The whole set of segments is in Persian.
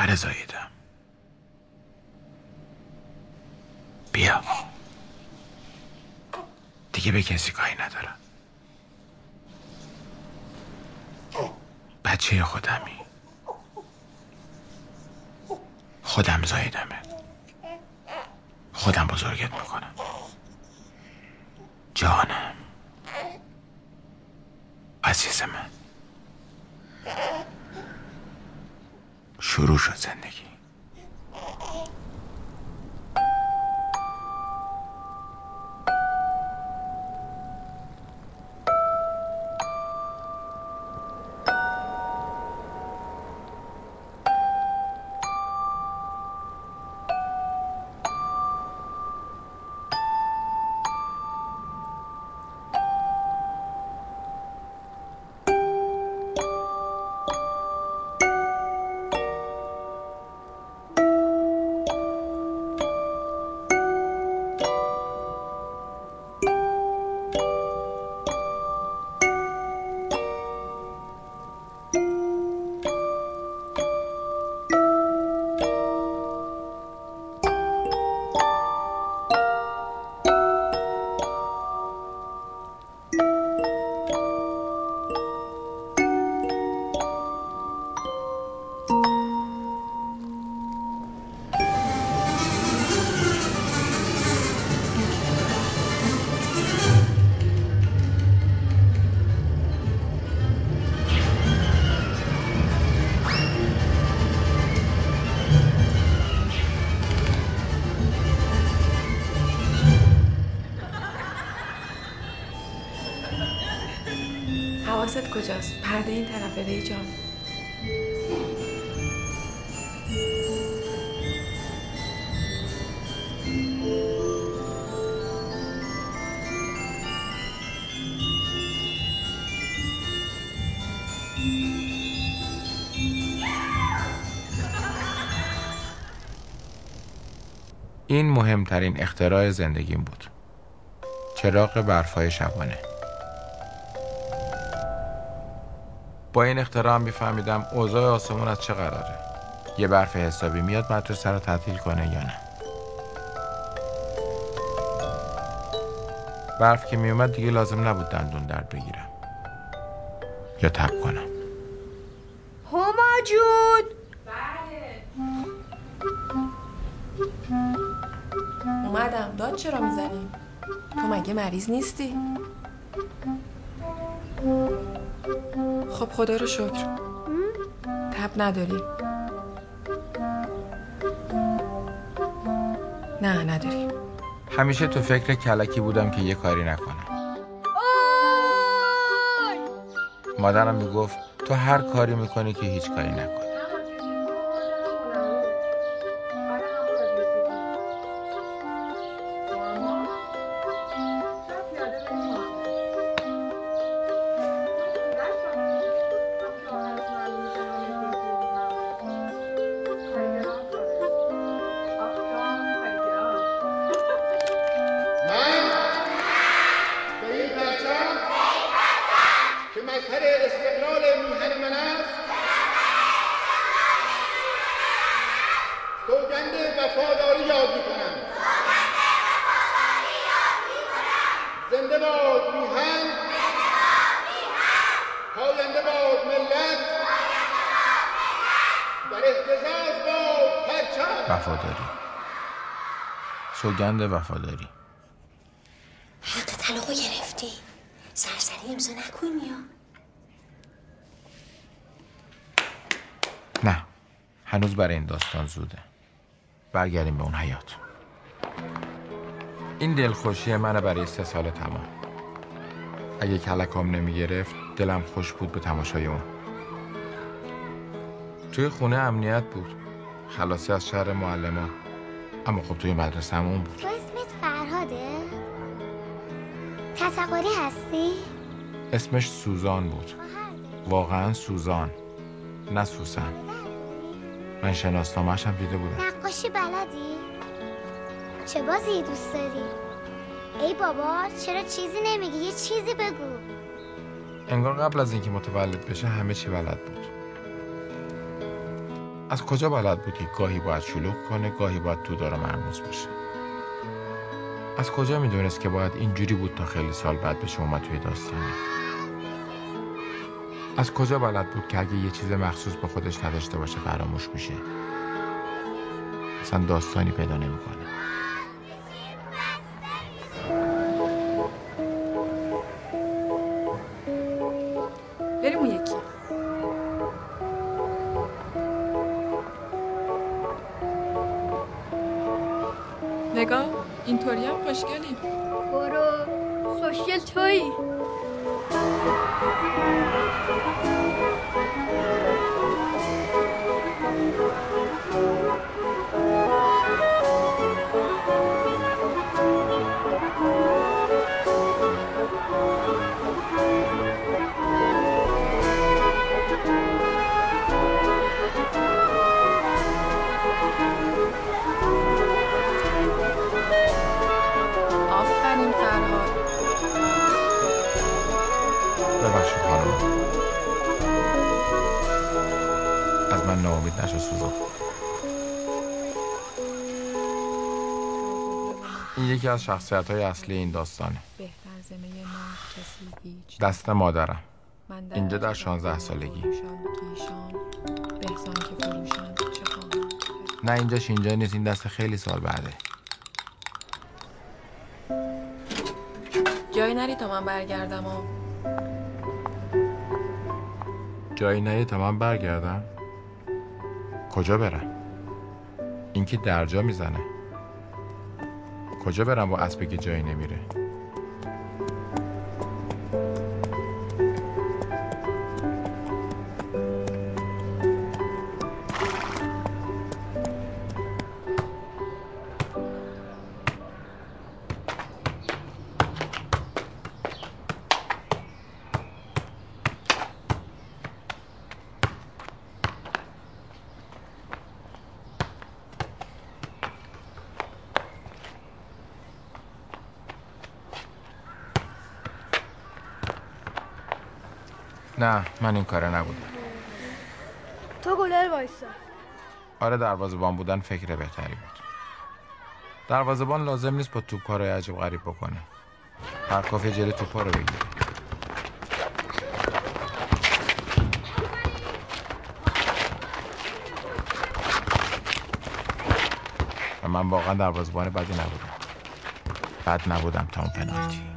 بزاییدم بیا. دیگه به کسی کاری ندارم. بچه خودمی. خودم زاییدمه. خودم بزرگت می‌کنم. جانم. عزیز من. شروع شد زندگی. این مهمترین اختراع زندگیم بود. چراغ برفای شبانه. با این اختراع هم میفهمیدم اوضاع آسمون از چه قراره. یه برف حسابی میاد مدرسه رو تعطیل کنه یا نه. برف که میومد دیگه لازم نبود دندون درد بگیرم. یا تب کنم. هما جون! اومدم. داد چرا می‌زنی؟ تو مگه مریض نیستی؟ خب خدا رو شکر. تب نداری. نه نداری. همیشه تو فکر کلکی بودم که یه کاری نکنم. مادرم می‌گفت تو هر کاری می‌کنی که هیچ کاری نکنی سوگند وفاداری. حق طلاقو گرفتی. سرسری امضا نکنی یا. نه. هنوز برای این داستان زوده. برگردیم به اون حیات این دلخوشی منه برای سه سال تمام. اگه کلکام نمی گرفت دلم خوش بود به تماشای اون. توی خونه امنیت بود. خلاصی از شهر معلمان اما خب توی مدرسه هم اون بود. تو اسمت فرهاده؟ تتقاری هستی؟ اسمش سوزان بود. واقعا سوزان. نه سوسن. من شناسنامه‌ش هم دیده بودم. نقاشی بلدی؟ چه بازی دوست داری؟ ای بابا چرا چیزی نمیگی؟ یه چیزی بگو. انگار قبل از اینکه متولد بشه همه چی بلد بود. از کجا بلد بود که گاهی باید شلوغ کنه گاهی باید تو داره مرموز باشه از کجا می‌دونست که باید اینجوری بود تا خیلی سال بعد بشه اومد توی داستانی؟ از کجا بلد بود که اگه یه چیز مخصوص به خودش نداشته باشه فراموش میشه اصلا داستانی پیدا نمی‌کنه. خوشگلی برو خوشگل تویی یکی از شخصیت های اصلی این داستانه. دست مادرم. اینجا در 16 سالگی. نه اینجاش اینجا نیست. این دست خیلی سال بعده. جایی نری تا من برگردم و جایی نری تا من برگردم؟ کجا برم؟ این که درجا می‌زنه. کجا برم با اسبی که جایی نمیره؟ من این کاره نبودم. تو گلر وایسا. آره دروازه‌بان بودن فکر بهتری بود. دروازه‌بان لازم نیست با توپ کارهای عجیب غریب بکنه. هر کافی جلوی توپا رو بگیره. و من واقعا دروازه‌بان بدی نبودم. بد نبودم تا اون پنالتی.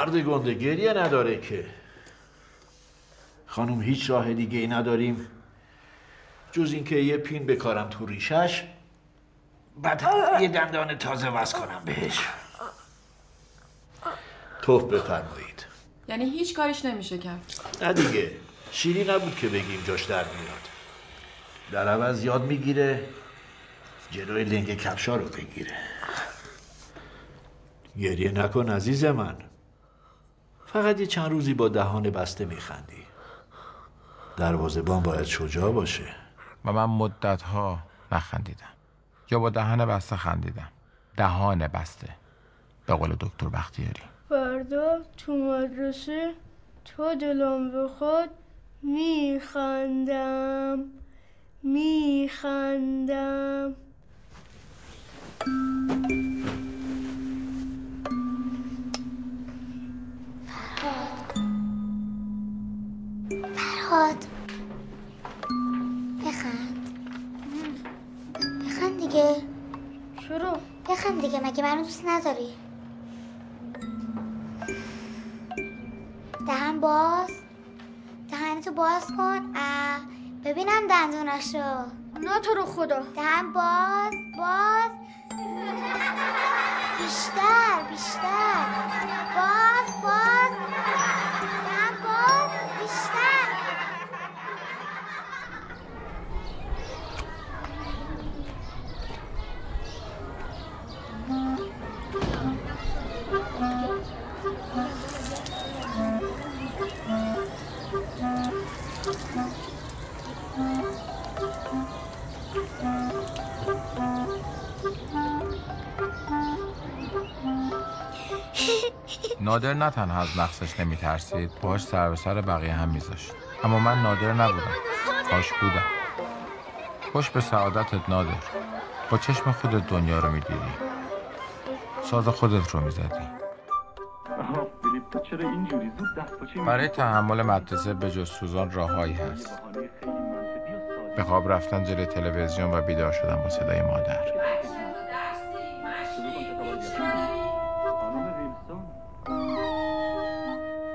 مرد گنده گریه نداره که. خانم هیچ راه دیگه ای نداریم. جز اینکه یه پین بکارم تو ریشش بعد یه دندان تازه وز کنم بهش. توف بفرمایید. یعنی هیچ کاریش نمیشه کرد. نه دیگه. شیری نبود که بگیم جاش در میاد. در عوض یاد می‌گیره جلوی لنگ کفشا رو بگیره. گریه نکن عزیز من. فقط یه چند روزی با دهان بسته میخندی. دروازه‌بان باید شجاع باشه. و من مدت ها نخندیدم. یا با دهن بسته خندیدم. دهان بسته. به قول دکتر بختیاری. فردا تو مدرسه تو دلم بخواد میخندم. میخندم. فرهاد بخند. بخند دیگه. چرا؟ بخند دیگه مگه منو دوست نداری؟ دهن باز. دهنتو باز کن. اه ببینم دندوناشو نه تو رو خدا. دهن باز باز. بیشتر بیشتر. باز باز. دهن باز بیشتر. نادر نه تنها از نقصش نمیترسید پاهاش سر به سر بقیه هم میذاشت. اما من نادر نبودم. کاش بودم. خوش به سعادتت نادر. با چشم خودت دنیا رو می‌دیدی. ساز خودت رو می‌زدی. برای تحمل مدرسه به جز سوزان راههایی هست. به خواب رفتن جلوی تلویزیون و بیدار شدن با صدای مادر.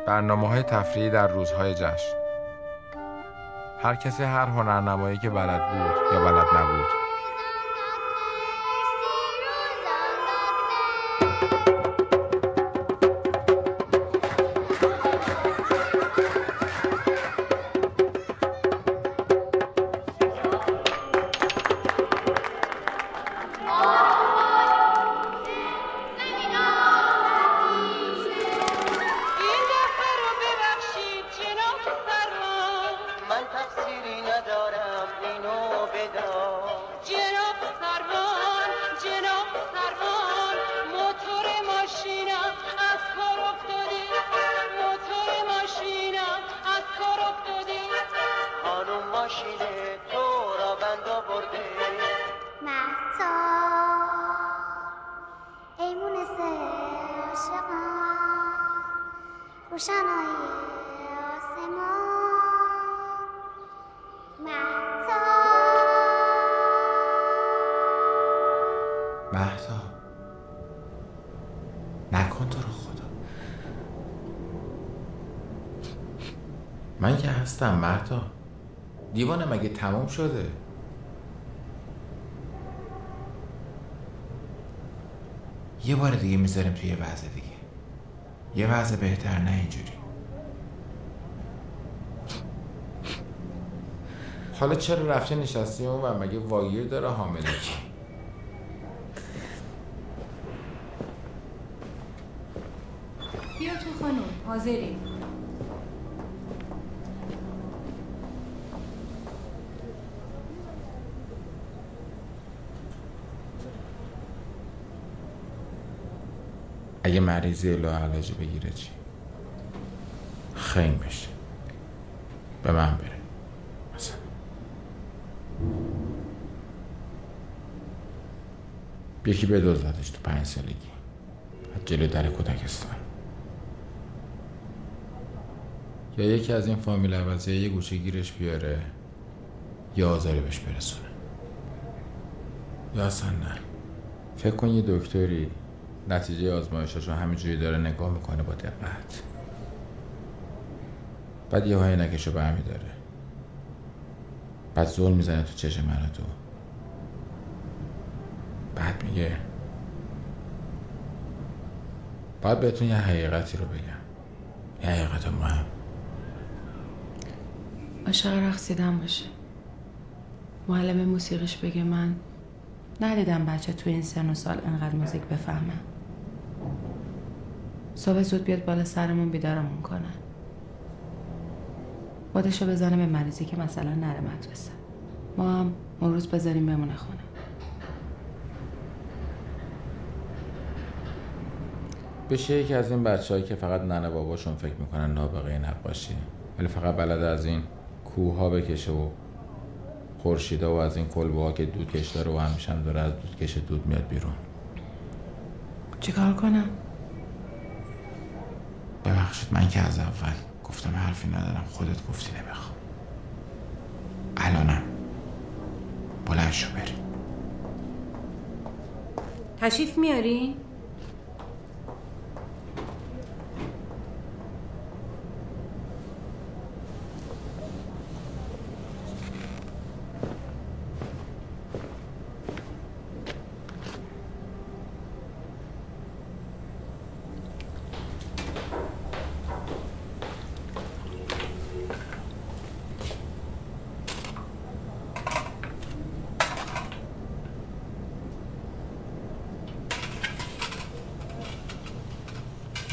برنامه های تفریحی در روزهای جشن. هر کسی هر هنرنمایی که بلد بود یا بلد نبود. تموم شده. یه بار دیگه می‌ذاریم توی یه وضع دیگه. یه وضع بهتر نه اینجوری. حالا چرا رفته نشستی اون و مگه واگیر داره حامله؟ بیا تو خانم حاضریم. اگه مریضی لاعلاجی بگیره چی؟ خیم بشه. به من بره. مثلا. یکی بدوزدش تو پنج سالگی. از جلو در کودکستان. یا یکی از این فامیل عوضی یه گوشه گیرش بیاره یا آزاری بهش برسونه. یا اصلا نه. فکر کن یه دکتری نتیجه آزمایشش رو همینجوری داره نگاه می‌کنه با دقت. بعد یه های نکش رو برمی داره. بعد زل می‌زنه تو چشم من تو. بعد میگه باید بهتون یه حقیقتی رو بگم. یه حقیقت مهم. عاشق رقصیدن باشه. معلم موسیقیش بگه من ندیدم بچه تو این سن و سال انقدر موزیک بفهمه. صبح زود بیاد بالا سرمون بیدارمون کنه. خودشو بزنه به مریضی که مثلا نره مدرسه. ما هم اون روز بذاریم بمونه خونه. بشه یکی از این بچه که فقط ننه باباشون فکر می‌کنن نابغه نقاشی. ولی فقط بلد از این کوه ها بکشه و خورشیدا و از این کلبه ها که دود کش داره و همیشه هم داره از دود کش دود میاد بیرون. چیکار کنم؟ ببخشید من که از اول گفتم حرفی ندارم. خودت گفتی نمی‌خوام. الانم بلند شو بریم. تشریف میاری؟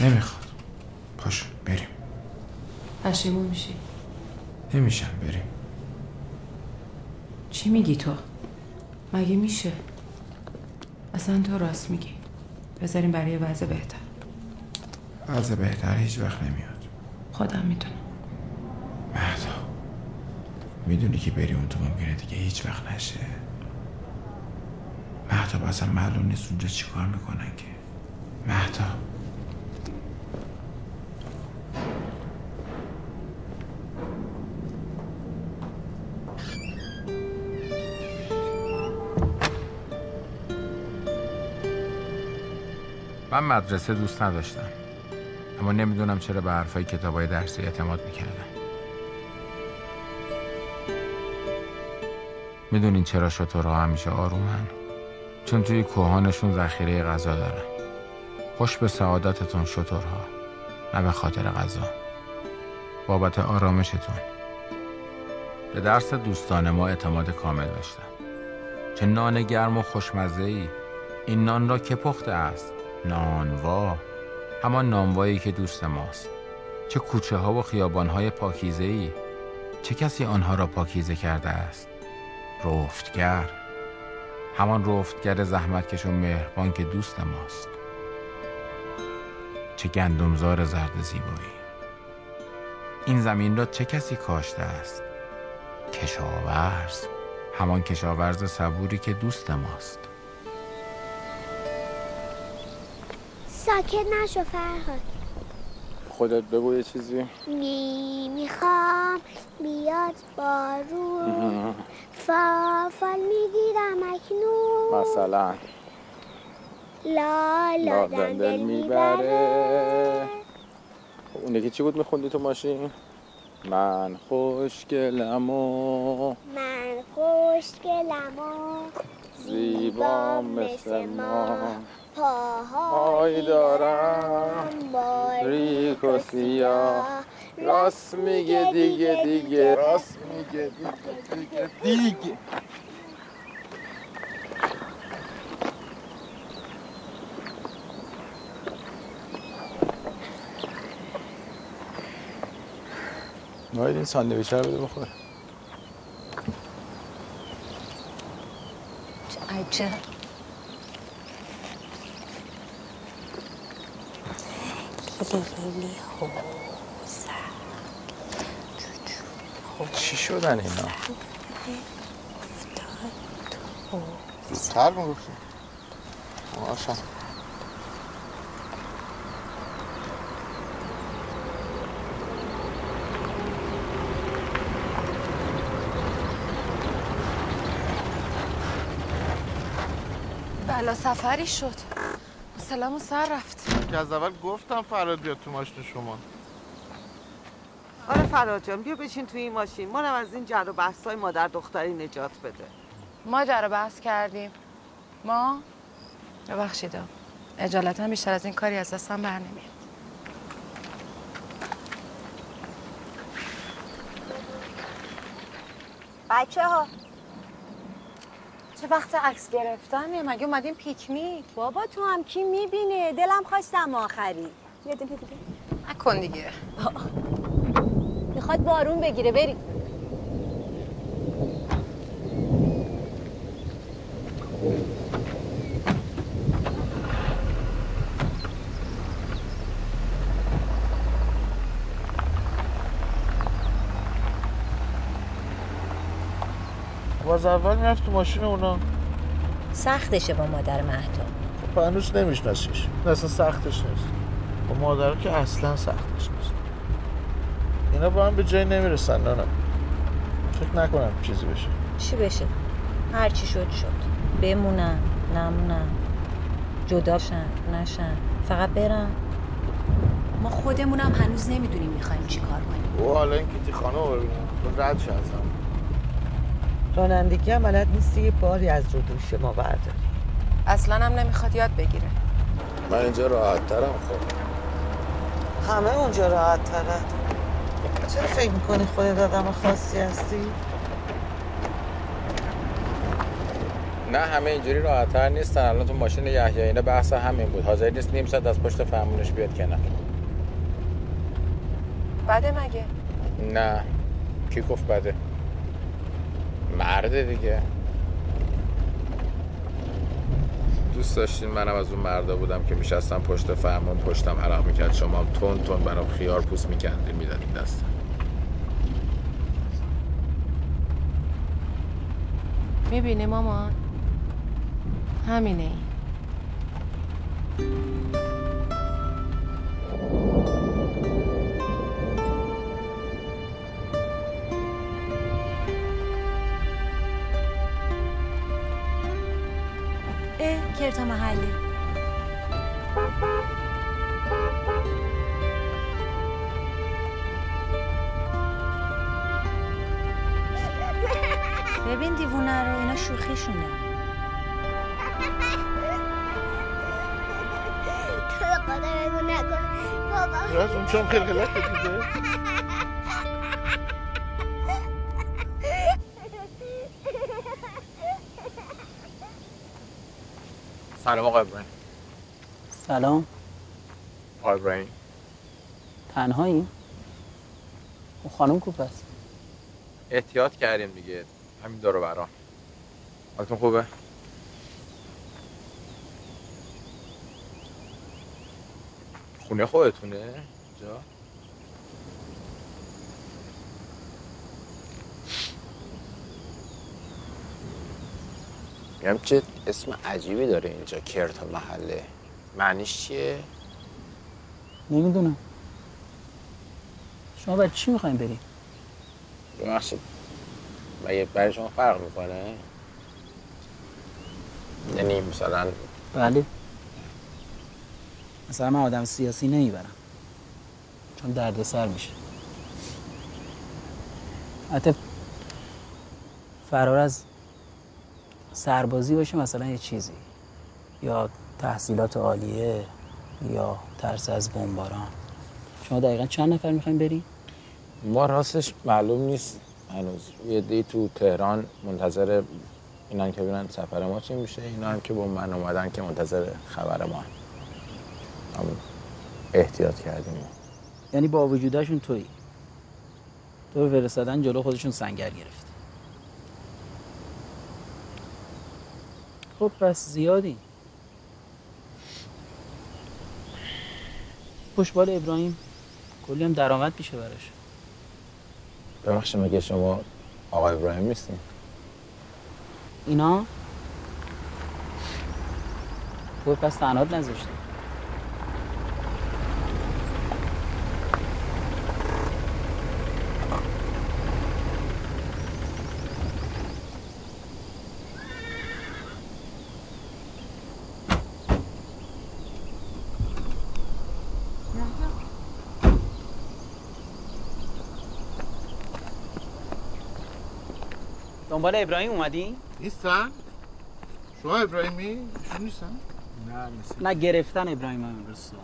نمی‌خواد پاشو بریم پشیمون میشی. نمیشم بریم. چی میگی تو؟ مگه میشه؟ اصلا تو راست میگی. بذاریم برای وضع بهتر. وضع بهتر هیچ وقت نمیاد. خودم می‌دونم. مهدا می‌دونی که بری اون تو ممکنه دیگه هیچ وقت نشه. مهدا اصلا معلوم نیست اونجا چی کار می‌کنن که. مهدا من مدرسه دوست نداشتم. اما نمی‌دونم چرا به حرفای کتابای درسی اعتماد می‌کردم. می‌دونین چرا شطورها همیشه آرومن؟ چون توی کوهانشون ذخیره غذا دارن. خوش به سعادتتون شطورها نه به خاطر غذا. بابت آرامشتون. به درس دوستان ما اعتماد کامل داشتم چه نان گرم و خوشمزه ای این نان را که پخته است. نانوا. همان نانوایی که دوست ماست. چه کوچه ها و خیابان های پاکیزه ای چه کسی آنها را پاکیزه کرده است؟ رفتگر. همان رفتگر زحمتکش و مهربان که دوست ماست. چه گندمزار زرد زیبایی. این زمین را چه کسی کاشته است؟ کشاورز. همان کشاورز صبوری که دوست ماست. ساکت نشو فرهاد. خودت بگو یه چیزی. می می‌خوام بیاد بارون فافال می‌گیرم اکنون. مثلا. لا لا دندل می‌بره. اون یکی چی بود میخوندی تو ماشین؟ من خوشگلم و من خوشگلم و زیبا مثل ما. پاهایی پای دارم. باریک و سیاه. راست میگه دیگه دیگه راست میگه دیگه دیگه. دیگه. ناید این ساندویچ رو بده بخور عجب. لیلی چی شدن اینا؟ زودتر می‌گفتی ماشم بلا سفری شد سلام سر رفت که از اول گفتم فراد بیاد تو ماشین شما. آره فراد جان بیا بشین توی این ماشین. ما هم از این جر و بحثای مادر دختری نجات بده. ما جر و بحث کردیم. ما؟ ببخشید اجالتا بیشتر از این کاری از دستم بر نمیاد. بچه ها چه وقت عکس گرفتن مگه اومدیم پیکنیک؟ بابا تو هم کی می‌بینه دلم خواستم آخری. بیادیم دیگه. نکن دیگه. می‌خواد بارون بگیره بریم. باز اول می‌رفت تو ماشین اونا. سختشه با مادر مهدا خب هنوز نمیشناسیش. اصلا سختش نیست. با مادر که اصلا سختش نیست. اینا با هم به جای نمی‌رسن نه نه. فکر نکنم چیزی بشه. چی بشه؟ هر چی شد شد. بمونن نمونن. جدا شن نشن. فقط برن. ما خودمونم هنوز نمی‌دونیم می‌خوایم چی کار کنیم. او حالا این کیتی خانه رو ببینم تو رد شد ازم رانندگی هم بلد نیستی یه باری از رو دوش ما برداری اصلا هم نمی‌خواد یاد بگیره. من اینجا راحت ترم خب. همه اونجا راحت ترن. چرا فکر می‌کنی خودت آدم خاصی هستی؟ نه همه اینجوری راحت‌تر نیستن. الان تو ماشین یحیی اینا بحث همین بود. حاضر نیست نیم ساعت از پشت فرمونش بیاد کنار. بده مگه؟ نه. کی گفت بده؟ مرده دیگه. دوست داشتین منم از اون مردا بودم که میشستم پشت فرمون پشتم عرق می‌کرد. شما هم تون تون برام خیار پوست میکندین می‌دادین دستم می‌بینی مامان؟ همینه. این کرتا محله ببین دیوونه رو اینا شوخیشونه. تو خدا بگو نکن بابا. راز اون چون خلقلق دیده سلام آقا ابراهیم. سلام. آقا ابراهیم. تنهایی؟ اون خانم کوپ است. احتیاط کردیم دیگه. همین دارو برام. حالتون خوبه؟ خونه خودتونه؟ اینجا میگم چه اسم عجیبی داره اینجا کرتا محله معنیش چیه؟ نمی‌دونم شما برای چی می‌خوایم بریم؟ ببخشید مگه برای شما فرق می‌کنه؟ یعنی مثلا بله مثلا من آدم سیاسی نمی‌برم چون درد سر میشه حتی فرار از سربازی باشه مثلا یه چیزی. یا تحصیلات عالیه یا ترس از بمباران. شما دقیقا چند نفر می‌خوایم بریم؟ ما راستش معلوم نیست. هنوز یه دی تو تهران منتظر اینان که ببینن سفر ما چی میشه. اینا هم که با من اومدن که منتظر خبر ما. هم احتیاط کردیم. یعنی با وجودشون تویی. تو فرستادن جلو خودشون سنگر گرفت. خب پس زیادی. پشتبال ابراهیم کلی هم درآمد میشه براش. ببخشید مگه شما آقا ابراهیم نیستین؟ اینا؟ تو پس تنهات نذاشتی دنبال ابراهیم اومدی؟ نیستن؟ شما ابراهیمی؟ ایشون نیستن؟ نه نه گرفتن ابراهیم امروز صبح.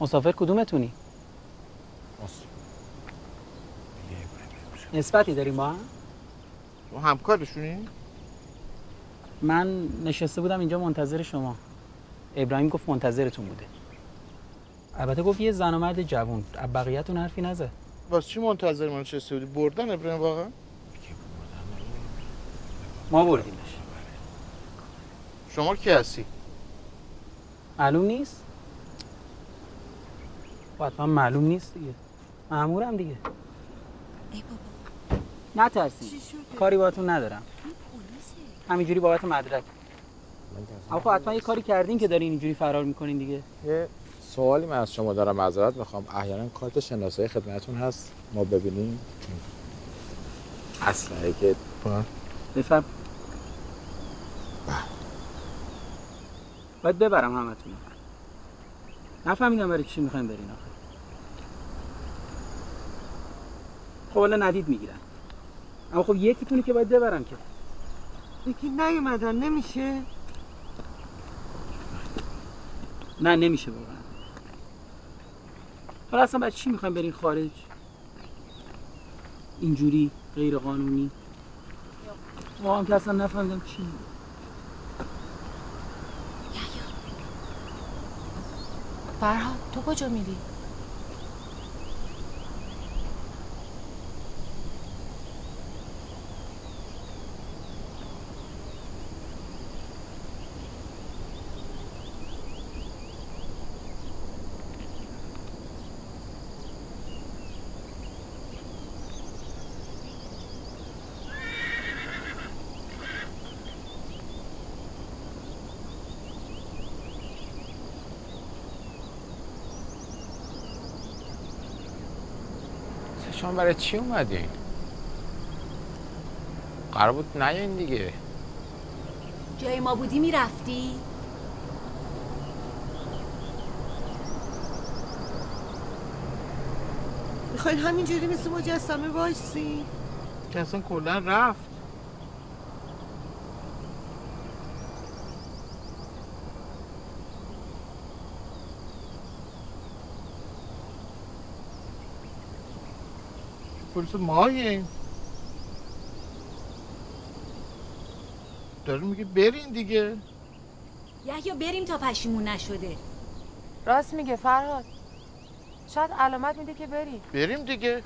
مسافر کدومتونی؟ نسبتی داریم با هم؟ شما همکارشونی؟ من نشسته بودم اینجا منتظر شما ابراهیم گفت منتظرتون بوده البته گفت یه زن و مرد جوون از بقیه‌تون حرفی نزد واسه چی منتظر ما نشسته بودی؟ بردن ابراهیم واقعا؟ ما بردیمش. شما کی هستی؟ معلوم نیست. حتما معلوم نیست دیگه. مامورم دیگه. ای بابا. نترسین کاری باهاتون ندارم. همینجوری بابت مدرک. اما خب حتما یه کاری کردین که دارین اینجوری فرار می‌کنین دیگه. یه سوالی من از شما دارم معذرت می‌خوام. احیانا کارت شناسایی خدمتتون هست. ما ببینیم. اصلا که بفرم. باید ببرم همتون. نفهمیدم برای چی می‌خوایم برین آخه. خب حالا ندید می‌گیرن. اما خب یکیتونی که باید ببرم که. یکی نیومدن نمیشه؟ نه نمیشه واقعا. حالا اصلا برای چی می‌خوایم برین خارج؟ اینجوری غیر قانونی؟ ما هم که اصلا نفهمیدم چی. فرهاد تو کجا میری؟ شما برای چی اومدین؟ قرار بود نیاین دیگه جای ما بودی می‌رفتی؟ می‌خواین همینجوری مثل مجسمه وایسی که اصلا کلا رفت پلیس ماییم داره میگه برین دیگه. یحیی بریم تا پشیمون نشده. راست میگه فرهاد. شاید علامت میده که بری بریم دیگه.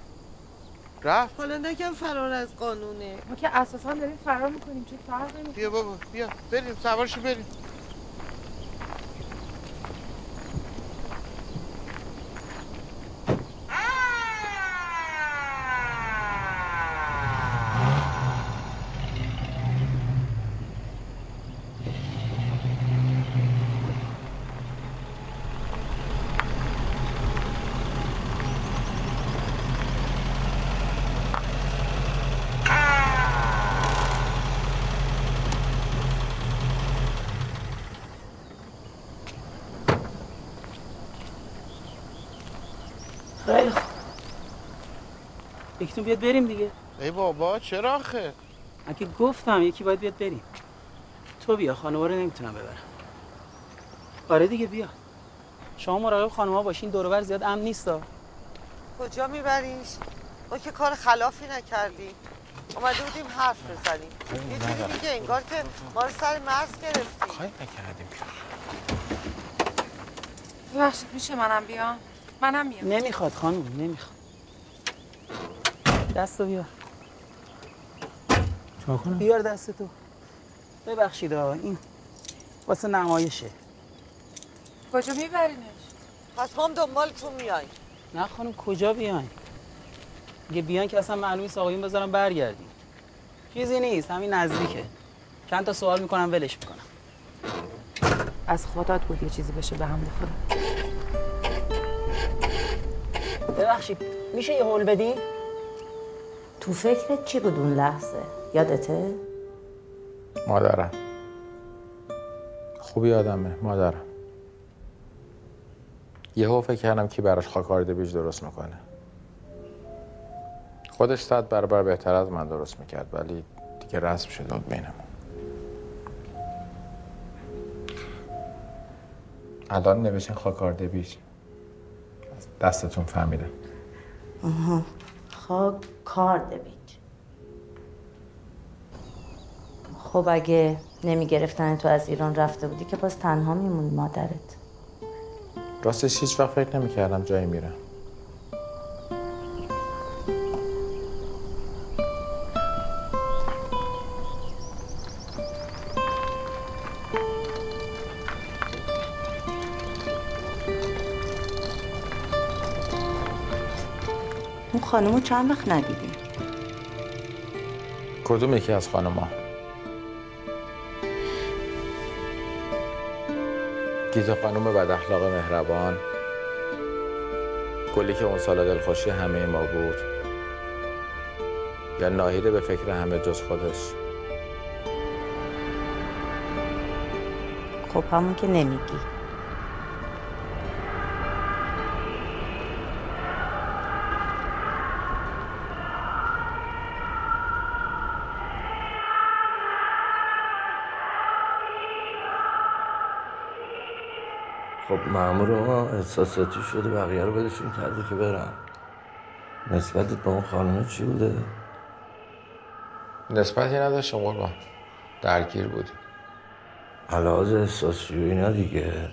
رفت. حالا نگم فرار از قانونه. ما که اساسا داریم فرار می‌کنیم چه فرق نمی‌کنه بیا بابا بیا. بریم سوارشو بریم خیلی خوب یکیتون بیاد بریم دیگه. ای بابا چرا آخه؟ که گفتم یکی باید بیاد بریم. تو بیا خانوما رو نمی‌تونم ببرم. آره دیگه بیا. شما مراقب خانوما باشین دور زیاد امن نیستا کجا میبریش؟ ما که کار خلافی نکردیم اومده بودیم حرف بزنیم. یه جوری میگه انگار که ما رو سر مرز گرفتیم کاری نکردیم ببخشید میشه منم بیام؟ منم میام نمی‌خواد خانم نمی‌خواد. دستو بیار. چا کنم؟ بیار دستتو ببخشید آقا این واسه نمایشه. کجا میبرینش؟ پس ما هم دنبالتون میایم نه خانم کجا بیاین؟ اگه بیان که اصلا معلومی نیست آقایون بذارم برگردیم. چیزی نیست همین نزدیکه. چند تا سوال می‌کنم ولش می‌کنم. از خدات بود یه چیزی بشه به هم بخوره. ببخشید میشه یه هول بدی؟ تو فکرت چی بود اون لحظه؟ یادته؟ مادرم. خوبی آدمه مادرم. یهو فکر کردم کی براش خاکارد بیج درست می‌کنه. خودش صد برابر بهتر از من درست می‌کرد ولی دیگه رسم شده بود بینمون. الان نوشتین خاکارد بیج. از دستتون فهمیدم. آها. خاک کار بیج خب اگه نمی گرفتن تو از ایران رفته بودی که باز تنها میمونی مادرت. راستش هیچ وقت فکر نمی‌کردم جایی میرم. خانمو چند وقت ندیدی؟ کدوم یکی از خانما گیتا خانم بد اخلاق مهربان. گلی که اون سال دلخوشی همه ما بود. یا ناهیده به فکر همه جز خودش. خب همون که نمیگی. خب مامور ما احساساتی شده بقیه رو ولشون کرده که برن نسبتت به اون خانمه چی بوده؟ نسبتی نداشتم قربان درگیر بودیم علاوه احساسی و اینا دیگه.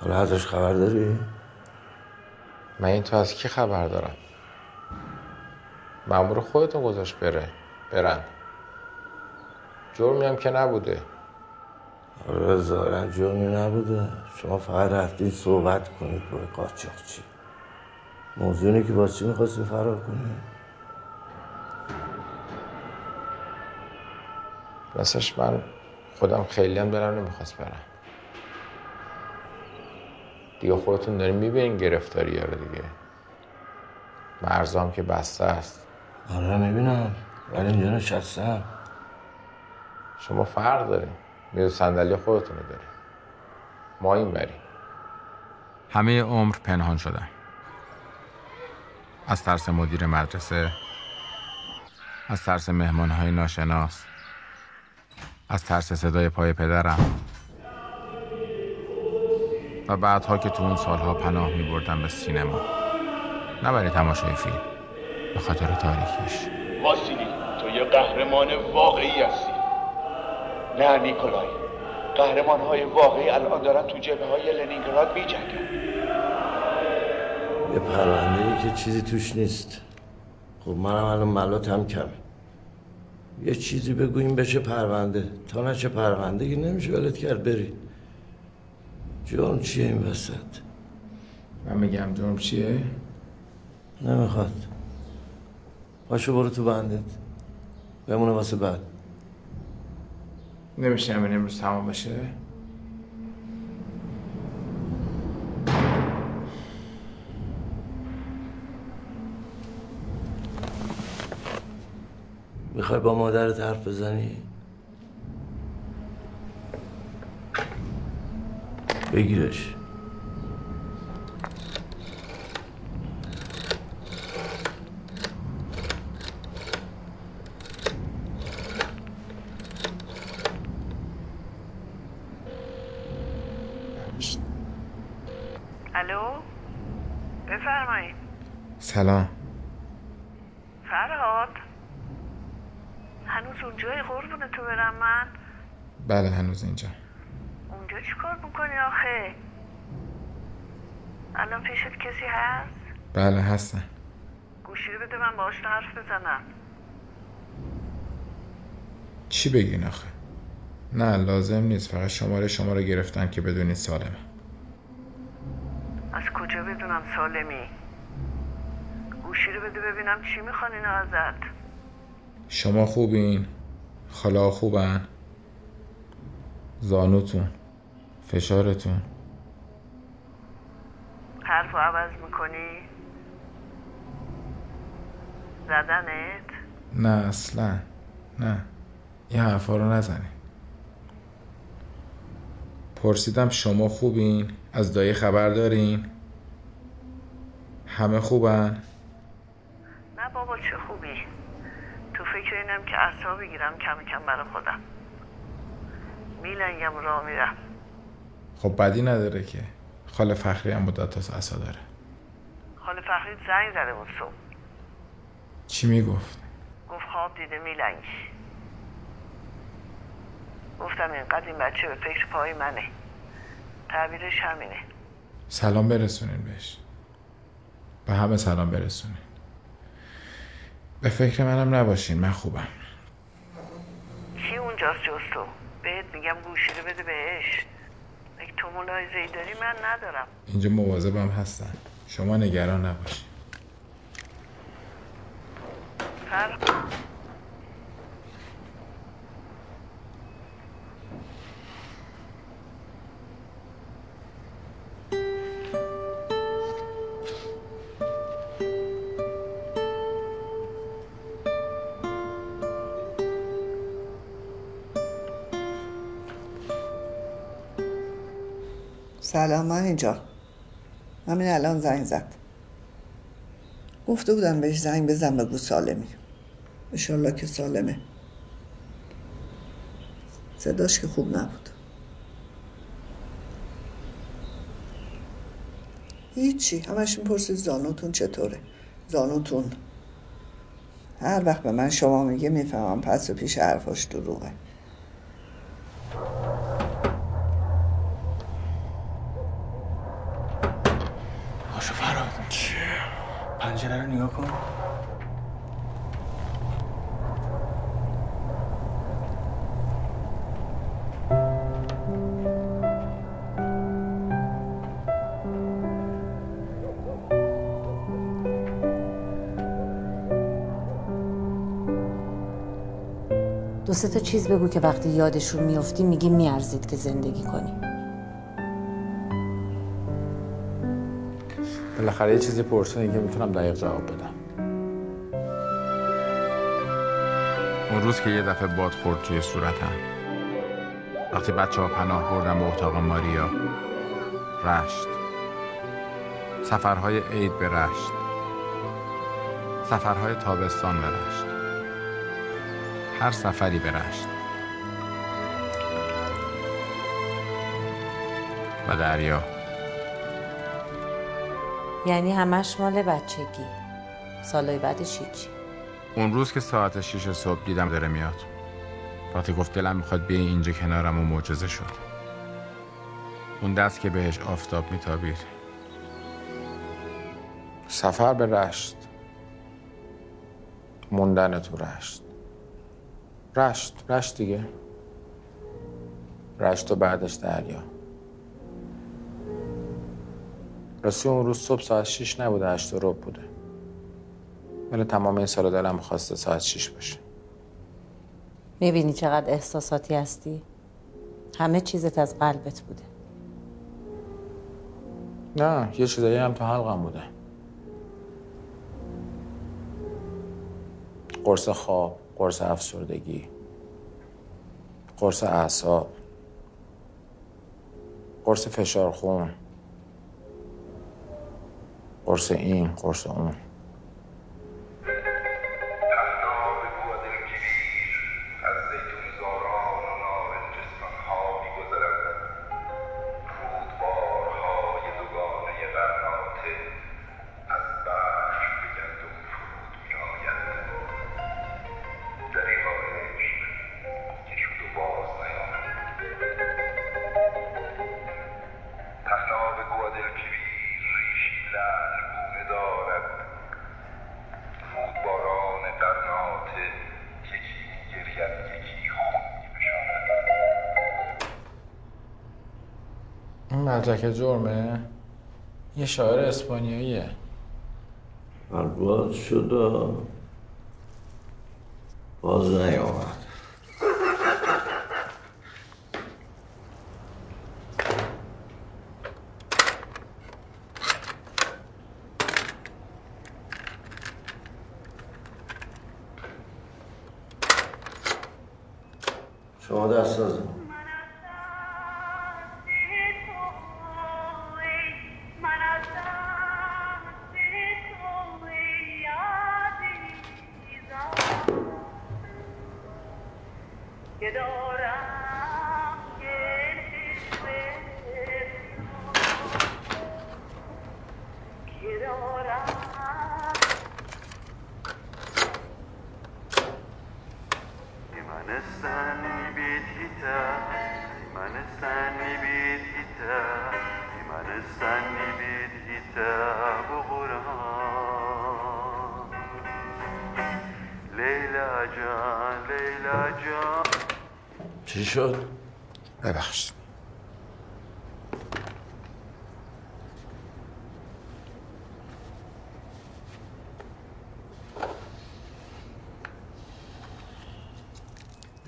حالا ازش خبر داری؟ من این تو از کی خبر دارم؟ مامور خودتون گذاشت بره برن. جرمی هم که نبوده. آره ظاهرا جرمی نبوده. شما فقط رفتید صحبت کنید با قاچاقچی. موضوع اینه که باز چی می‌خواستی فرار کنی؟ راستش من خودم خیلی هم دلم نمی‌خواست برم. دیگه خودتون دارین می‌بینین گرفتاری رو دیگه. مرزام که بسته است. آره می‌بینم ولی اینجا نشستم شما فرق دارین. میز صندلی خودتون رو دارین ما این بریم. همه عمر پنهان شدم از ترس مدیر مدرسه از ترس مهمانهای ناشناس از ترس صدای پای پدرم. و بعدها که تو اون سالها پناه می بردم به سینما. نه برای تماشای فیلم به خاطر تاریکیش. واسیلی تو یه قهرمان واقعی هستی. نه نیکولای. قهرمان های واقعی الان دارن تو جبه های لنینگراد می یه پرونده ای که چیزی توش نیست. خب منم الان ملاتم کمه. یه چیزی بگوییم بشه پرونده. تا نشه پرونده که نمیشه ولت کرد بری. جرم چیه این وسط؟ من میگم جرم چیه؟ نمی‌خواد. پاشو برو تو بندت. بمونه واسه بعد. نمیشه همین امروز تمام بشه. می‌خوای با مادرت حرف بزنی؟ بگیرش الو بفرمایید سلام. فرهاد. هنوز اونجای قربون تو برم من؟ بله هنوز اینجا. اونجا چی کار می‌کنی آخه؟ الان پیشت کسی هست؟ بله هستن. گوشی رو بده من باهاش حرف بزنم. چی بگین آخه؟ نه لازم نیست. فقط شماره شما رو گرفتن که بدونید سالمه. از کجا بدونم سالمی؟ گوشی رو بده ببینم چی می‌خوان اینا ازت. شما خوبین؟ خالا خوبن؟ زانوتون؟ فشارتون؟ حرف عوض می‌کنی؟ زدنت؟ نه اصلا نه. این حرفا رو پرسیدم شما خوبین؟ از دایی خبر دارین؟ همه خوبن؟ بابا چه خوبی؟ تو فکر اینم که اعصاب بگیرم کم کم برا خودم. میلنگم راه میرم. خب بدی نداره که. خاله فخری هم مدت تا اصلا داره. خاله فخری زنگ زده بود صبح. چی می‌گفت؟ گفت خواب دیده میلنگی گفتم اینقدر این بچه به فکر پای منه. تعبیرش همینه. سلام برسونین بهش. به همه سلام برسونین. به فکر منم نباشین من خوبم. کی اونجاست جز تو؟ بهت میگم گوشی رو بده بهش. اگه تو ملاحظه ای داری من ندارم. اینجا مواظبم هستن. شما نگران نباشین. سلام من اینجا همین الان زنگ زد. گفته بودم بهش زنگ بزن بگو سالمی. انشالله که سالمه. صداش که خوب نبود. هیچی همش می‌پرسید زانوتون چطوره؟ زانوتون. هر وقت به من شما میگه می‌فهمم پس و پیش حرفاش دروغه باشو فراد پنجره رو نگاه کن. دو سه تا چیز بگو که وقتی یادشون میافتی میگی میارزید که زندگی کنی. بالاخره یه چیزی پرسیدین که می‌تونم دقیق جواب بدم. اون روز که یه دفعه باد خورد توی صورتم وقتی بچه ها پناه بردم به اتاق ماریا رشت. سفرهای عید به رشت. سفرهای تابستان به رشت. هر سفری به رشت. و دریا. یعنی همش مال بچگی. سالای بعدش هیچی. اون روز که ساعت شیش صبح دیدم داره میاد. وقتی گفت دلم می‌خواد بیای اینجا کنارم و معجزه شد. اون دست که بهش آفتاب میتابید. سفر به رشت. موندن تو رشت. رشت رشت دیگه. رشت و بعدش دریا. راستی اون روز صبح ساعت شیش نبوده هشت و ربع بوده. ولی تمام این سال دلم خواسته ساعت شیش باشه. می‌بینی چقدر احساساتی هستی؟ همه چیزت از قلبت بوده. نه یه چیزایی هم تو حلقم بوده. قرص خواب قرص افسردگی قرص اعصاب قرص فشار خون. قرص این قرص اون مدرک جرمه؟ یه شاعر اسپانیاییه. پرواز شد و باز نیامد.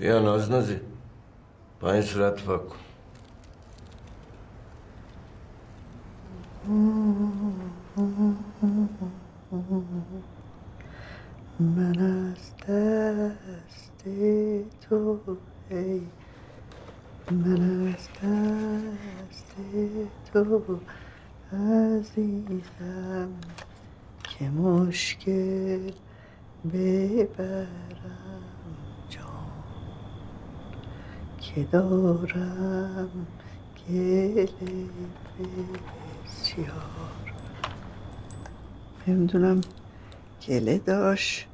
بیا ناز نازی با این صورت پاک کن من از دست تو ای من از دست تو عزیزم که مشکل ببرم که دارم گله بسیار. نمی‌دونم گله داشت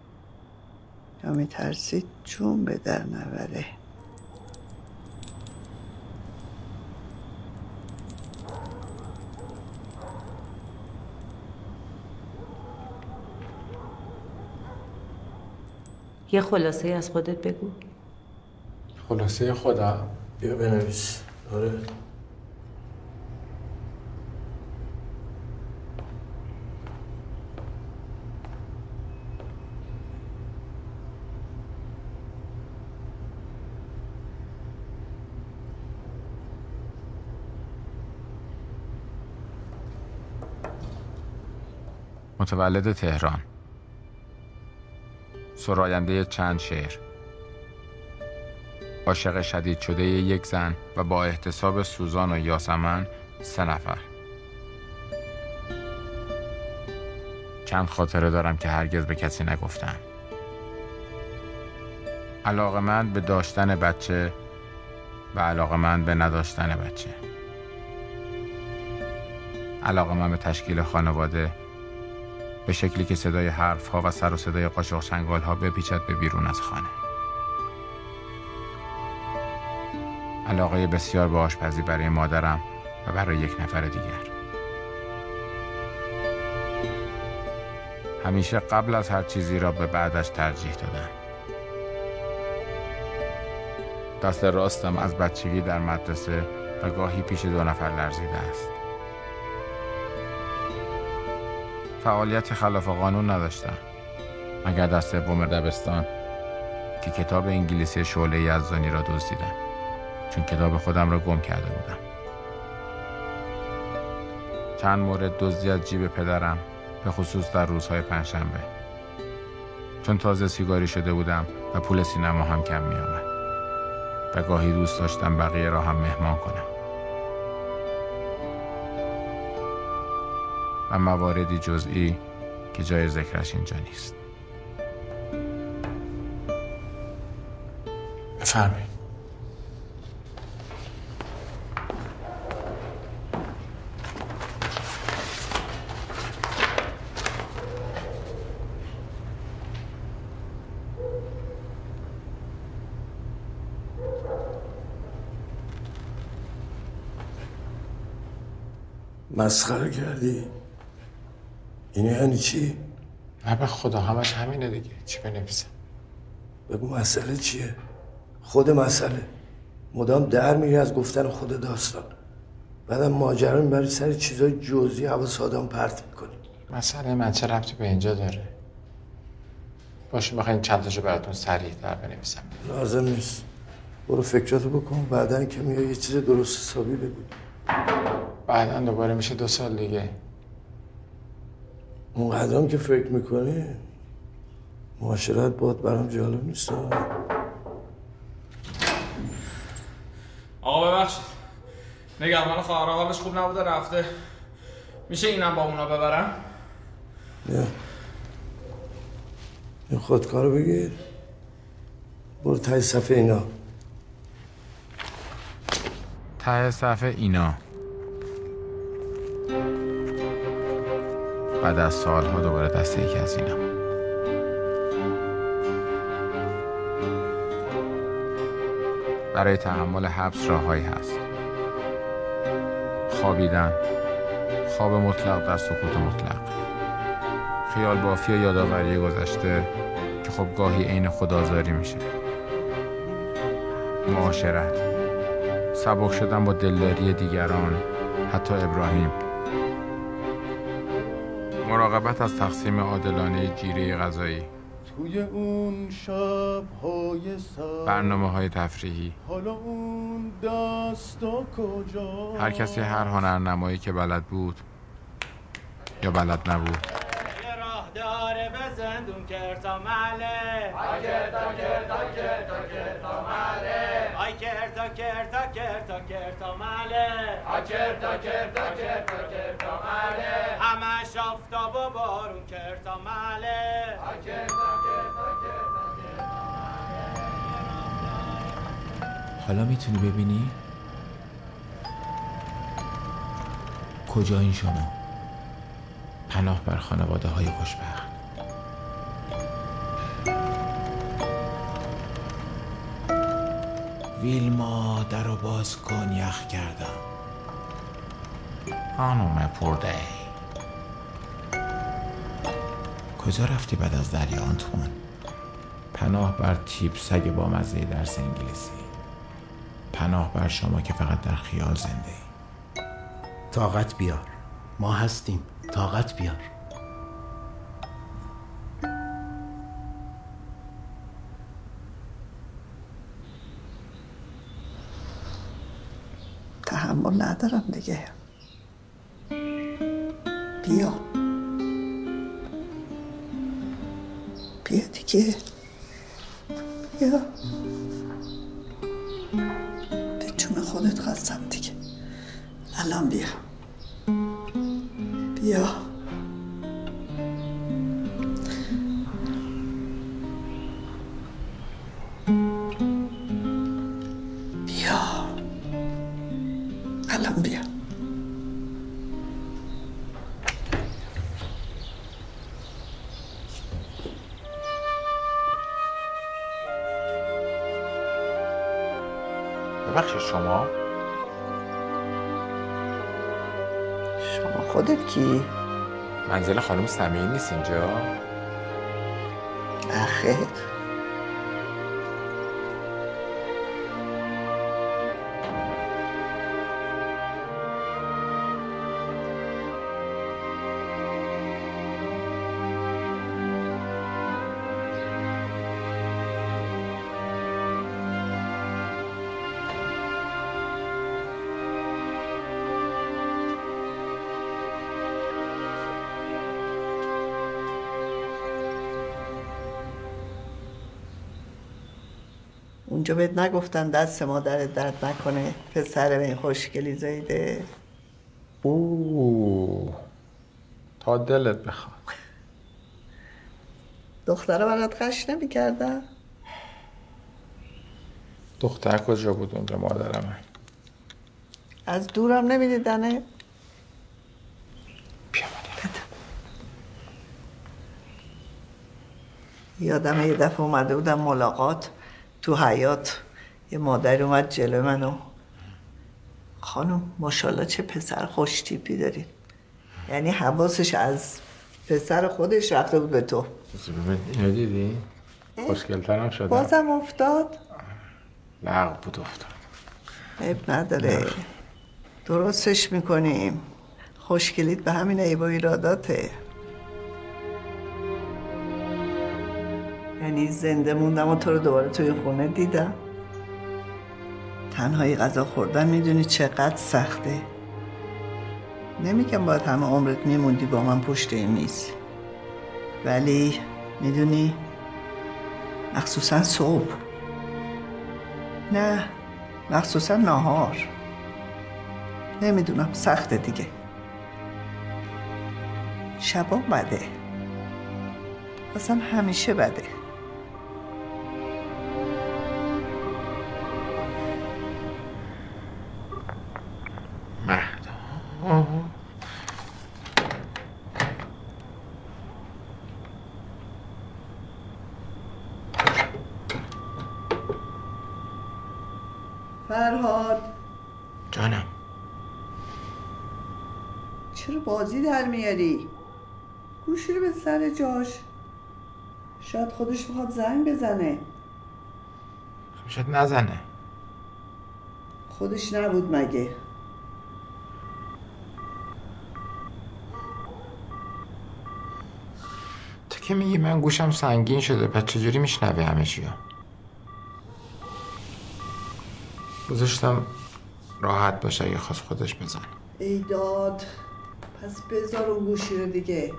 یا میترسید چون به در نبره. یه خلاصه از خودت بگو. خلاصه خدا بیا بنویس. آره. متولد تهران. سراینده چند شعر عاشق شدید شده یک زن و با احتساب سوزان و یاسمن سه نفر. چند خاطره دارم که هرگز به کسی نگفتم. علاقه من به داشتن بچه و علاقه من به نداشتن بچه. علاقه من به تشکیل خانواده به شکلی که صدای حرف ها و سر و صدای قاشق چنگال ها بپیچد به بیرون از خانه. علاقه بسیار به آشپزی برای مادرم و برای یک نفر دیگر. همیشه قبل از هر چیزی را به بعدش ترجیح دادم دست راستم از بچگی در مدرسه و گاهی پیش دو نفر لرزیده است. فعالیت خلاف قانون نداشتم. مگر در سوم دبستان که کتاب انگلیسی شعله یزدانی را دزدیدم. چون کتاب خودم را گم کرده بودم. چند مورد دزدی از جیب پدرم به خصوص در روزهای پنجشنبه. چون تازه سیگاری شده بودم و پول سینما هم کم می آمد. و گاهی دوست داشتم بقیه را هم مهمان کنم. و مواردی جزئی که جای ذکرش اینجا نیست. بفرمایید. مسخره کردی؟ این یعنی چی؟ نه به خدا همش همینه دیگه. چی بنویسم بگو مسئله چیه؟ خود مسئله. مدام در میری از گفتن خود داستان. بعدم ماجرا می‌بری سر چیزای جزئی حواس آدم پرت می‌کنی. مسئله من چه ربطی به اینجا داره؟ باشه بخواین چند تاشو براتون سریع در بنویسم. لازم نیست. برو فکراتو بکن بعدا که میای یه چیز درست حسابی بگو. بعدا دوباره میشه دو سال دیگه. اون قدرم که فکر می‌کنی معاشرت باد برام جالب نیست. آقا ببخشید. نگهبان خواهر حالش خوب نبوده رفته. میشه اینم با اونا ببرم؟ بیا این خودکارو بگیر. برو تای صفحه اینا. ته صفحه اینا. بعد از سالها دوباره دست یکی از اینا برای تحمل حبس راههایی هست. خوابیدن خواب مطلق در سکوت مطلق. خیال بافی و یادآوری گذشته که خب گاهی عین خدازاری میشه. معاشرت. سبک شدن با دلداری دیگران حتی ابراهیم. مراقبت از تقسیم عادلانه جیره غذایی. توی اون شب های سر برنامه های تفریحی. حالا اون دستا کجا؟ هر کسی هر هنرنمایی که بلد بود یا بلد نبود. داره به زندون کرتا مله آی کرتا کرتا کرتا کرتا مله کرتا کرتا کرتا کرتا مله کرتا کرتا کرتا کرتا مله همش آفتاب و بارون کرتا مله کرتا کرتا کرتا حالا می‌تونی ببینی کجا این شما پناه بر خانواده های خوشبخت ویلما در رو باز کن یخ کردم. خانوم پرده. کجا رفتی بعد از دریا آنتوان؟ پناه بر تیپ سگ با مزه درس انگلیسی. پناه بر شما که فقط در خیال زنده ای طاقت بیار. ما هستیم. طاقت بیار. منزل خانم سمیعی نیست اینجا؟ بهت نگفتن دست مادرت درد نکنه پسر به این خوشگلی زایده اوه تا دلت بخواد. دختره برات قش نمی‌کردن؟ دختر کجا بود اونجا مادرمه از دورم نمیدیدنه؟ یادم یه دفعه اومده بودم ملاقات. تو حیات یه مادر اومد جلو منو. خانم ماشاءالله چه پسر خوش تیپی داری یعنی حواسش از پسر خودش رفته بود به تو. اینو دیدی؟ خوشگلترم شدم. بازم افتاد؟ لغ بود افتاد. عیب نداره. درستش می‌کنیم. خوشگلیت به همین عیب و ایراداته. یعنی زنده موندم و تو رو دوباره توی خونه دیدم. تنهایی غذا خوردن می‌دونی چقدر سخته. نمیگم باید همه عمرت میموندی با من پشت این میز. ولی می‌دونی مخصوصا صبح. نه مخصوصا نهار. نمی‌دونم سخته دیگه. شبا بده. اصلا همیشه بده. میاری؟ گوشی رو به سر جاش. شاید خودش می‌خواد زنگ بزنه. خب شاید نزنه. خودش نبود مگه. تو که میگی من گوشم سنگین شده پس چجوری میشنوه همه چیو گذاشتم راحت باشه اگه خواست خودش بزنه. ایداد پس بذار اون گوشی رو دیگه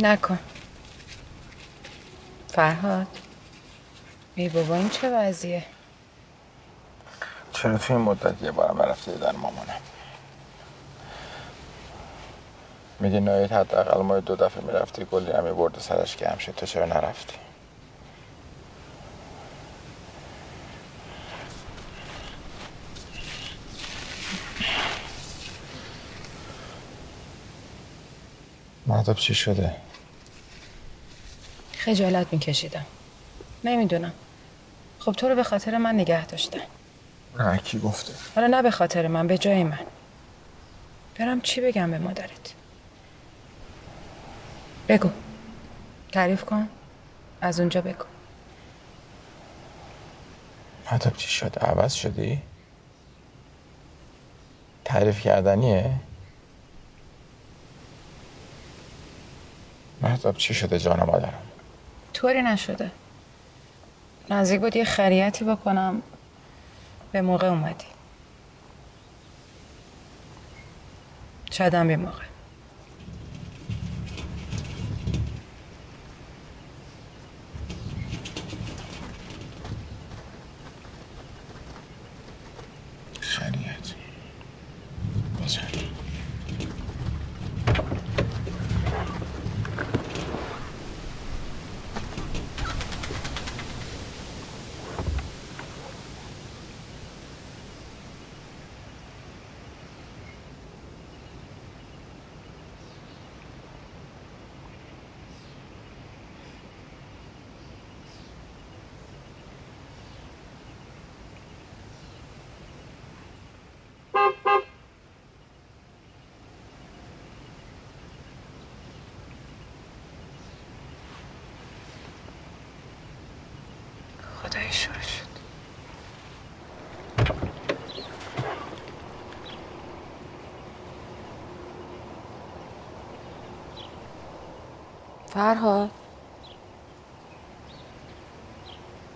نکن. فرهاد ای بابا این چه وضعیه؟ چرا توی این مدت یه بارم نرفتی دیدن مامانم؟ میگه نایت حداقل ما دو دفعه می‌رفتی کلی همی برد سرش گرم شد. تو چرا نرفتی؟ مهداب چی شده؟ خجالت میکشیدم نمی‌دونم خب تو رو به خاطر من نگه داشتن نه کی گفته؟ حالا نه به خاطر من به جای من برم چی بگم به مادرت بگو تعریف کن از اونجا بگو مهداب چی شد؟ عوض شدی؟ تعریف کردنیه؟ مهداب چی شده جان مادرم؟ طوری نشده. نزدیک بود یه خریتی بکنم. به موقع اومدی. شایدم به موقع خریت بزن خدای شروع شد فرهاد.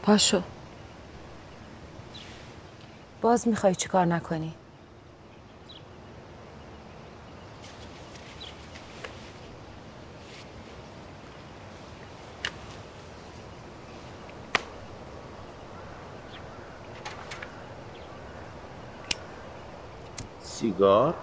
پاشو. باز می‌خوای چی کار نکنی؟ سیگار؟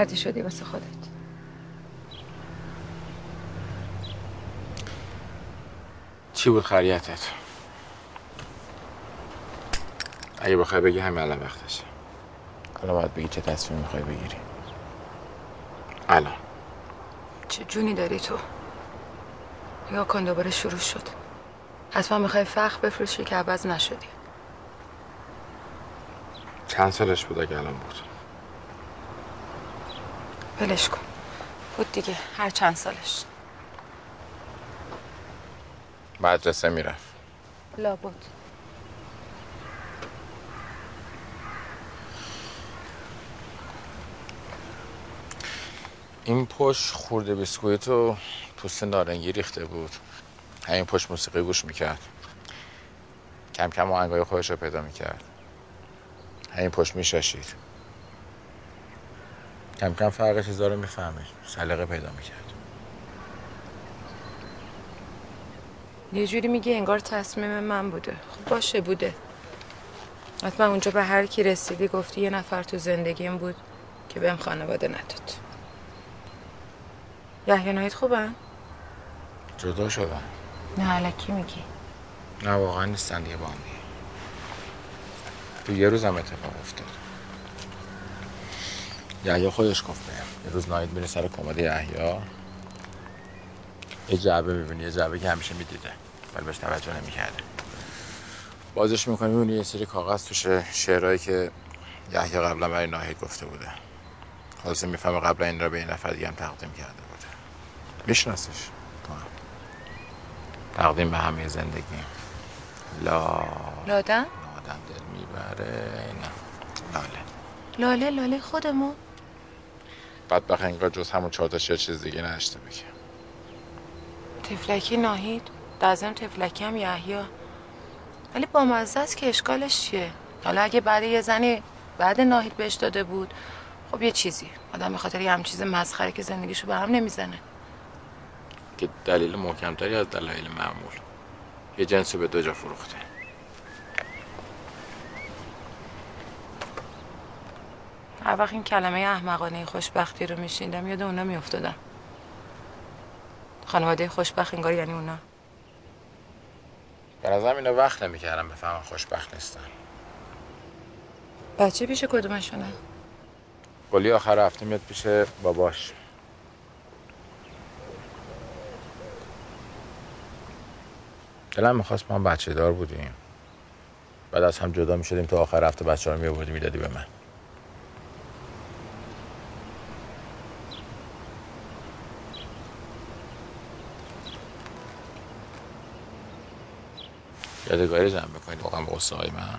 مردی شدی واسه خودت. چی بود خریتت؟ اگه بخوای بگی همین الان وقتشه. الان باید بگی چه تصمیم می‌خوای بگیری. الان. چه جونی داری تو؟ یا کن دوباره شروع شد. حتما می‌خوای فخ بفروشی که عوض نشدی. چند سالش بود اگه الان بود؟ ولش کن. بود دیگه هر چند سالش. مدرسه می‌رفت. لابد. این پشت خورده بیسکویت و پوست نارنگی ریخته بود. همین پشت موسیقی گوش می‌کرد. کم کم آهنگای خودش رو پیدا می‌کرد. همین پشت میشاشید. کم کم فرق چیزا رو می‌فهمید سلیقه پیدا می‌کرد. یه جوری میگه انگار تصمیم من بوده. خب باشه بوده. حتما اونجا به هر کی رسیدی گفتی یه نفر تو زندگیم بود که بهم خانواده نداد. یحیی ناهید خوبن؟ جدا شدن نه علکی میگی؟ نه واقعا نیستن دیگه با هم دیگه. تو یه روز هم اتفاق افتاد. یحیی خودش گفت بهم یه روز ناهید میره سر کمد یحیی. یه جعبه می‌بینی یه جعبه که همیشه می‌دیده. ولی بهش توجه نمی‌کرده. بازش می‌کنی می‌بینی یه سری کاغذ توشه شعرهایی که یحیی قبلا برای ناهید گفته بوده. خلاصه می‌فهمه قبلا این را به این نفر دیگه هم تقدیم کرده بوده. میشناسش تقدیم به همه زندگی. لا لادن؟ آدم دل می‌بره. نه. لاله. لاله لاله خودمون؟ بدبخت انگار جز همون چهار تا شعر چیز دیگه نشته بگه تفلکی ناهید دازم تفلکی هم یحیی. ولی با مزه است که اشکالش چیه؟ حالا اگه بعد یه زنی بعد ناهید بهش داده بود خب یه چیزی. آدم به خاطر یه هم چیز مسخره که زندگیشو به هم نمی‌زنه. که دلیل محکمتری از دلایل معمول. یه جنس رو به دو جا فروخته. هر وقت این کلمه احمقانه خوشبختی رو میشیندم یاد اونا میافتادم. خانواده خوشبخت انگار یعنی اونا. به نظرم اینا وقت نمی‌کردم بفهمم خوشبخت نیستن. بچه پیش کدومشونه؟ گلی آخر هفته میاد پیش باباش. دلم می‌خواست ما بچه دار بودیم. بعد از هم جدا می‌شدیم تا آخر هفته بچه ها رو میابردی می‌دادی به من. یادگاری جمع بکنید واقعا به قصه های من.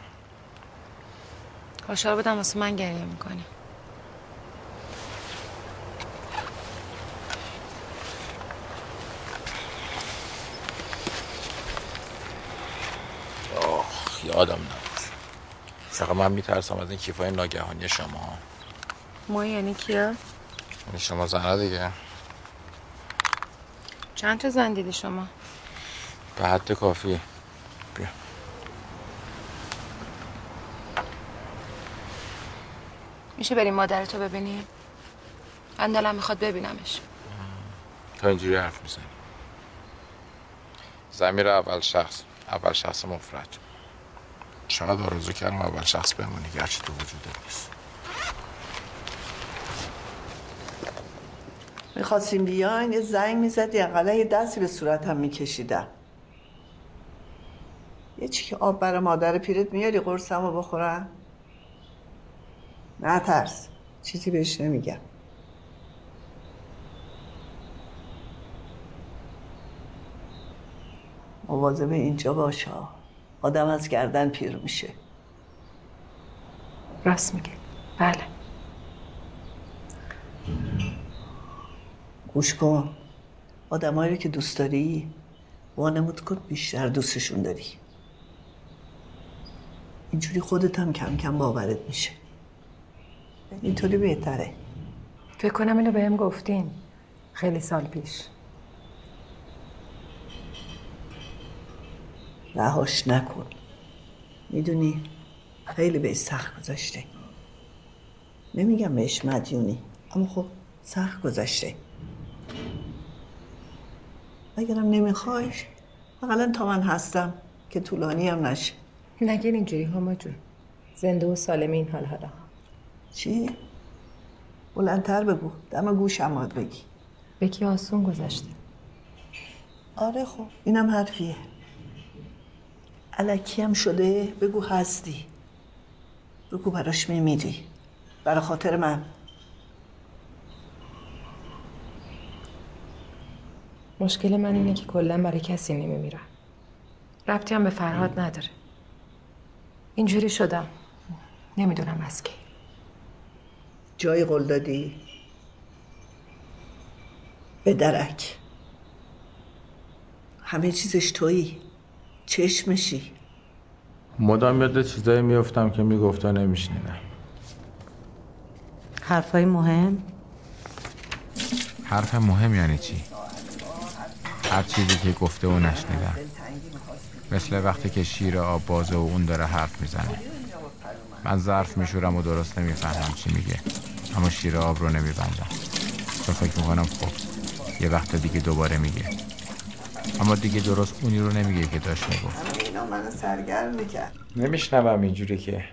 خوشحال بودم واسه من گریه می‌کنی. آخ یادم نبود. چقدر من میترسم از این کیفای ناگهانی شما. ما یعنی کیا؟ یعنی شما زنها دیگه. چند تا زن دیدی شما؟ به حد کافی. میشه بریم مادرتو ببینیم؟ من دلم می‌خواد ببینمش. تا اینجوری حرف می‌زنی. زمیر اول شخص اول شخص مفرد. شاید آرزو کردم اول شخص بمونی گرچه تو وجودت نیست. می‌خواستیم بیاین یه زنگ می‌زدی اقلا یه دستی به صورتم میکشیدم. یه چی که آب برای مادر پیرت میاری قرصم رو بخورم؟ نه ترس. چیزی بهش نمیگم. مواظب اینجا باشه آدم از گردن پیر میشه. راست میگه. بله. گوش کن. آدمایی که دوست داری وانمود کن بیشتر دوستشون داری. اینجوری خودت هم کم کم باورت میشه. اینطوری بهتره. فکر کنم اینو بهم گفتین. خیلی سال پیش. رهاش نکن. می‌دونی خیلی بهش سخت گذاشته. نمیگم بهش مدیونی اما خب سخت گذشته اگرم نمیخوایش اقلا تا من هستم که طولانی هم نشه. نگین اینجوری هما جون. زنده و سالم این حال حالا چی؟ بلندتر بگو. دم گوشم باید بگی. به کی آسون گذشته آره خب اینم حرفیه. علکی هم شده بگو هستی. بگو براش میمیری. برا خاطر من. مشکل من اینه که کلا برای کسی نمیمیرم. ربطی هم به فرهاد نداره. اینجوری شدم. نمی‌دونم از کی. جای قول دادی؟ به درک. همه چیزش تویی. چشمشی. مدام یاد چیزایی میفتم که میگفتا نمیشنیدم. حرفای مهم؟ حرف مهم یعنی چی؟ هر چیزی که گفته و نشنیدم. مثل وقتی که شیر آب بازه و اون داره حرف می‌زنه. من ظرف میشورم و درست نمی‌فهمم چی میگه. اما شیر آب رو نمیبندم. چون فکر می‌کنم خب یه وقت دیگه دوباره میگه. اما دیگه درست اونی رو نمیگه که داشت می‌گفت. اینا منو سرگرم می‌کرد. نمیشنوم اینجوری که.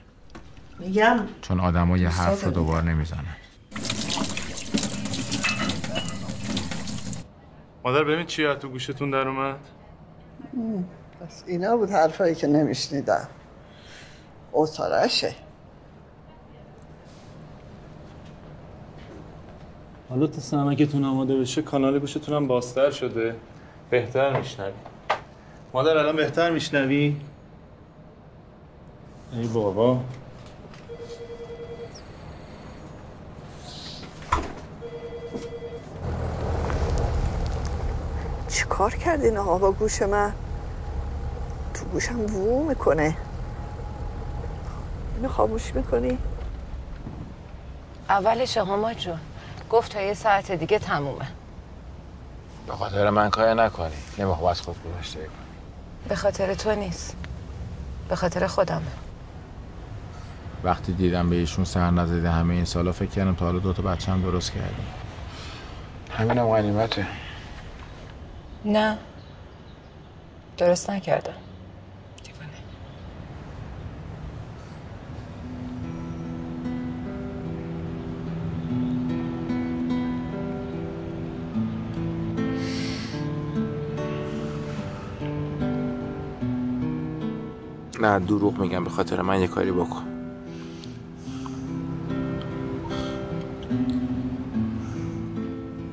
میگم چون آدم یه حرف رو استاد دوبار نمی‌زنن. مادر ببین چی تو گوشتون در اومد؟ بس اینا بود حرفایی که نمیشنیدم. اصارشه حالا تا سمکتون آماده بشه کانال گوشتون هم بازتر شده. بهتر میشنوی. مادر الان بهتر میشنوی؟ ای بابا. چی کار کردین آقا با گوش من؟ تو گوشم وو می‌کنه. اینو خاموش می‌کنی؟ اولش هما جون. گفت تا یه ساعت دیگه تمومه. به خاطر من کار نکنی. نمی‌خوام از خود گذشته کنی. به خاطر تو نیست. به خاطر خودمه. وقتی دیدم به ایشون سر نزده همه این سالا فکر کردم تا حالا دوتا بچه هم درست کردیم. همینم غنیمته. نه. درست نکردم. نه دروغ میگم به خاطر من یه کاری بکن.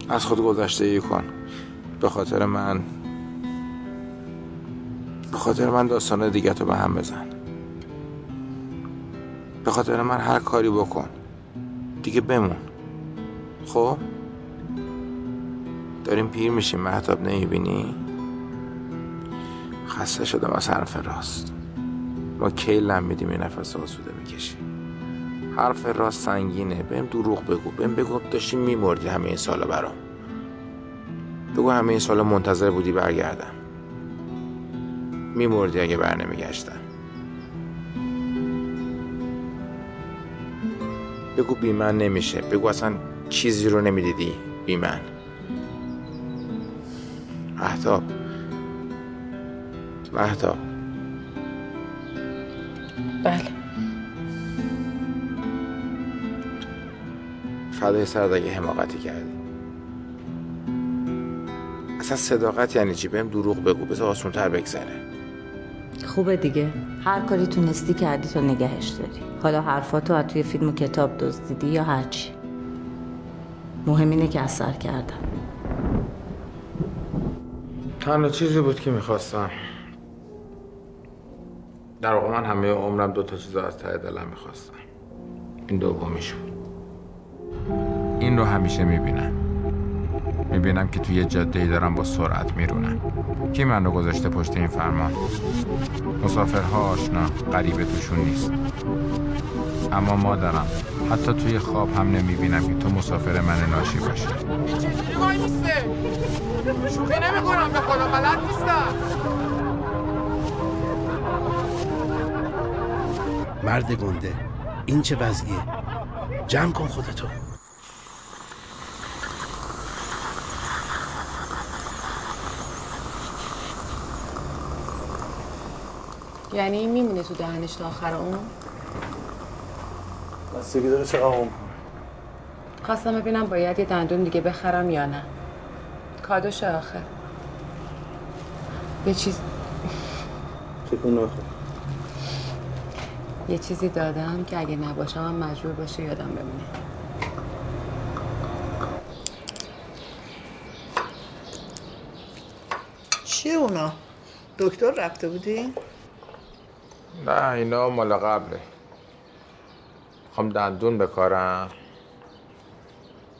از خود گذشته ای کن. به خاطر من به خاطر من داستان دیگه تو به هم بزن. به خاطر من هر کاری بکن. دیگه بمون. خب؟ داریم پیر میشیم محتاب نمی‌بینی؟ خسته شدم از حرف راست. ما کی لم میدیم یه نفس آسوده می‌کشیم؟ حرف راست سنگینه. بهم دروغ بگو. بهم بگو داشتی میمردی همه این سالا برام. بگو همه این سالا منتظر بودی برگردم. میمردی اگه بر نمیگشتم. بگو بی من نمیشه. بگو اصلا چیزی رو نمی‌دیدی. بی من. محتاب محتاب فدای سرد اگه حماقتی کردی. اصلا صداقت یعنی چی؟ بهم دروغ بگو بذار آسون تر بگذره. خوبه دیگه. هر کاری تونستی کردی تو نگهش داری. حالا حرفاتو از توی فیلم و کتاب دزدیدی یا هرچی مهم اینه که اثر کردم. تنها چیزی بود که می‌خواستم. در واقع من همه عمرم دو تا چیز از ته دلم می‌خواستم. این دومیش بود. این رو همیشه می‌بینم می‌بینم که توی جاده ای دارم با سرعت میرونم کی من رو گذاشته پشت این فرمان؟ مسافرها آشنا غریبه توشون نیست. اما مادرم حتی توی خواب هم نمی‌بینم که تو مسافر من ناشی باشی. چجوری وای میسته شوخی نمی کنم به خدا بلد نیستم. مرد گنده. این چه وضعیه؟ جمع کن خودتو. یعنی میمونه تو دهنش تا آخر اون بستگی داره چقدر عمر خواستم ببینم باید یه دندون دیگه بخرم یا نه. کادوش آخر. یه چیز تکون نخور یه چیزی دادم که اگه نباشم هم مجبور باشه یادم بمونه. چیه اونا؟ دکتر رفته بودی؟ نه اینا مال قبله. می‌خوام دندون بکارم.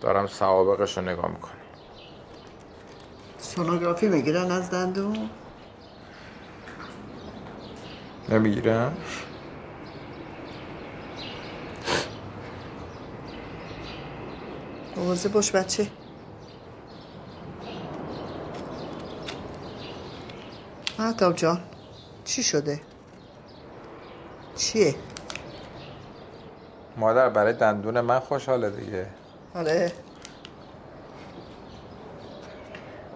دارم سوابقش رو نگاه می‌کنم. سونوگرافی می‌گیرن از دندون؟ نمی‌گیرم مواظب باش بچه. مهتاب جان چی شده؟ چیه؟ مادر برای دندون من خوشحاله دیگه. آره.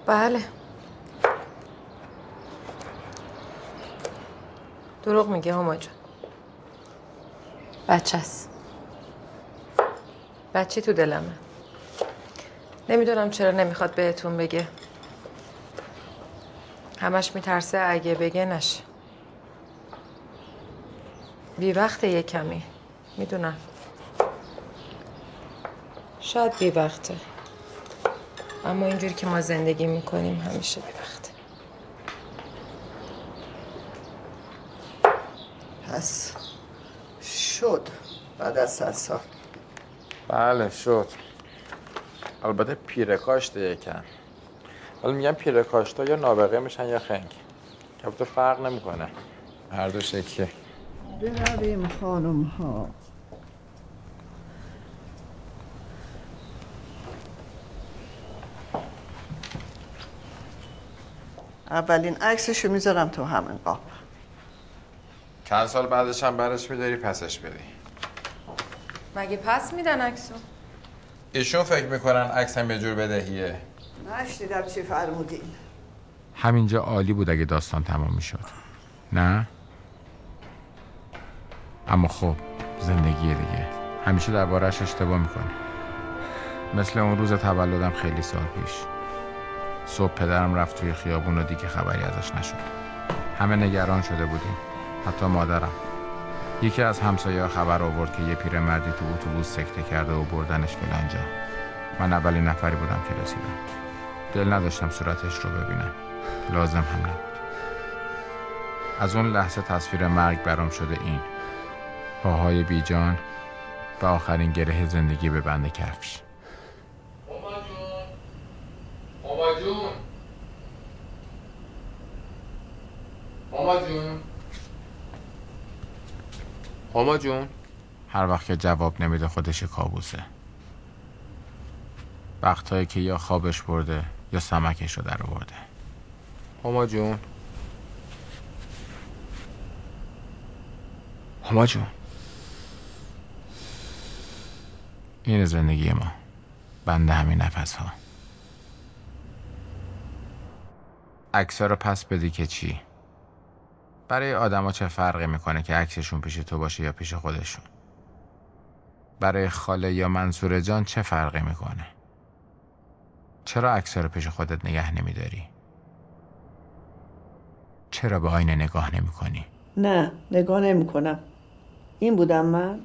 بله. دروغ میگه هما جان. بچه است. بچه تو دلمه. نمی‌دونم چرا نمی‌خواد بهتون بگه. همش میترسه اگه بگه نشه. بی وقت یه کمی. می‌دونم. شاید بی وقته. اما اینجوری که ما زندگی می‌کنیم همیشه بی وقته. پس شد بعد از صد سال. بله شد. البته پیره کاشته یکم. ولی میگم پیره کاشتا یا نابغه میشن یا خنگ البته فرق نمی‌کنه. هر دو شکلیه. برویم خانم ها. اولین عکسشو می‌ذارم تو همین قاب. چند سال بعدش هم برش میداری پسش بدی مگه پس میدن عکسو؟ ایشون فکر می‌کنن عکسم یه جور بدهیه. نشنیدم چی فرمودین. همینجا عالی بود اگه داستان تمام می‌شد. نه؟ اما خب زندگی دیگه. همیشه دربارهش اشتباه می‌کنی. مثل اون روز تولدم خیلی سال پیش. صبح پدرم رفت توی خیابون و دیگه خبری ازش نشد. همه نگران شده بودیم. حتی مادرم. یکی از همسایه‌ها خبر آورد که یه پیرمردی تو اتوبوس سکته کرده و بردنش فلانجا من اولین نفری بودم که رسیدم. دل نداشتم صورتش رو ببینم. لازم هم نبود. از اون لحظه تصویر مرگ برام شده این. پاهای بیجان و آخرین گره زندگی به بند کفش. ماما جون. ماما جون. هما جون. هر وقت که جواب نمیده خودش کابوسه. وقتهایی که یا خوابش برده یا سمکش رو در آورده. هما جون. هما جون. این زندگی ما. بنده همین نفس ها رو پس بدی که چی؟ برای آدما چه فرقی می‌کنه که عکسشون پیش تو باشه یا پیش خودشون؟ برای خاله یا منصور جان چه فرقی می‌کنه؟ چرا عکس رو پیش خودت نگه نمیداری؟ چرا به آینه نگاه نمی‌کنی؟ نه نگاه نمی کنم این بودم من؟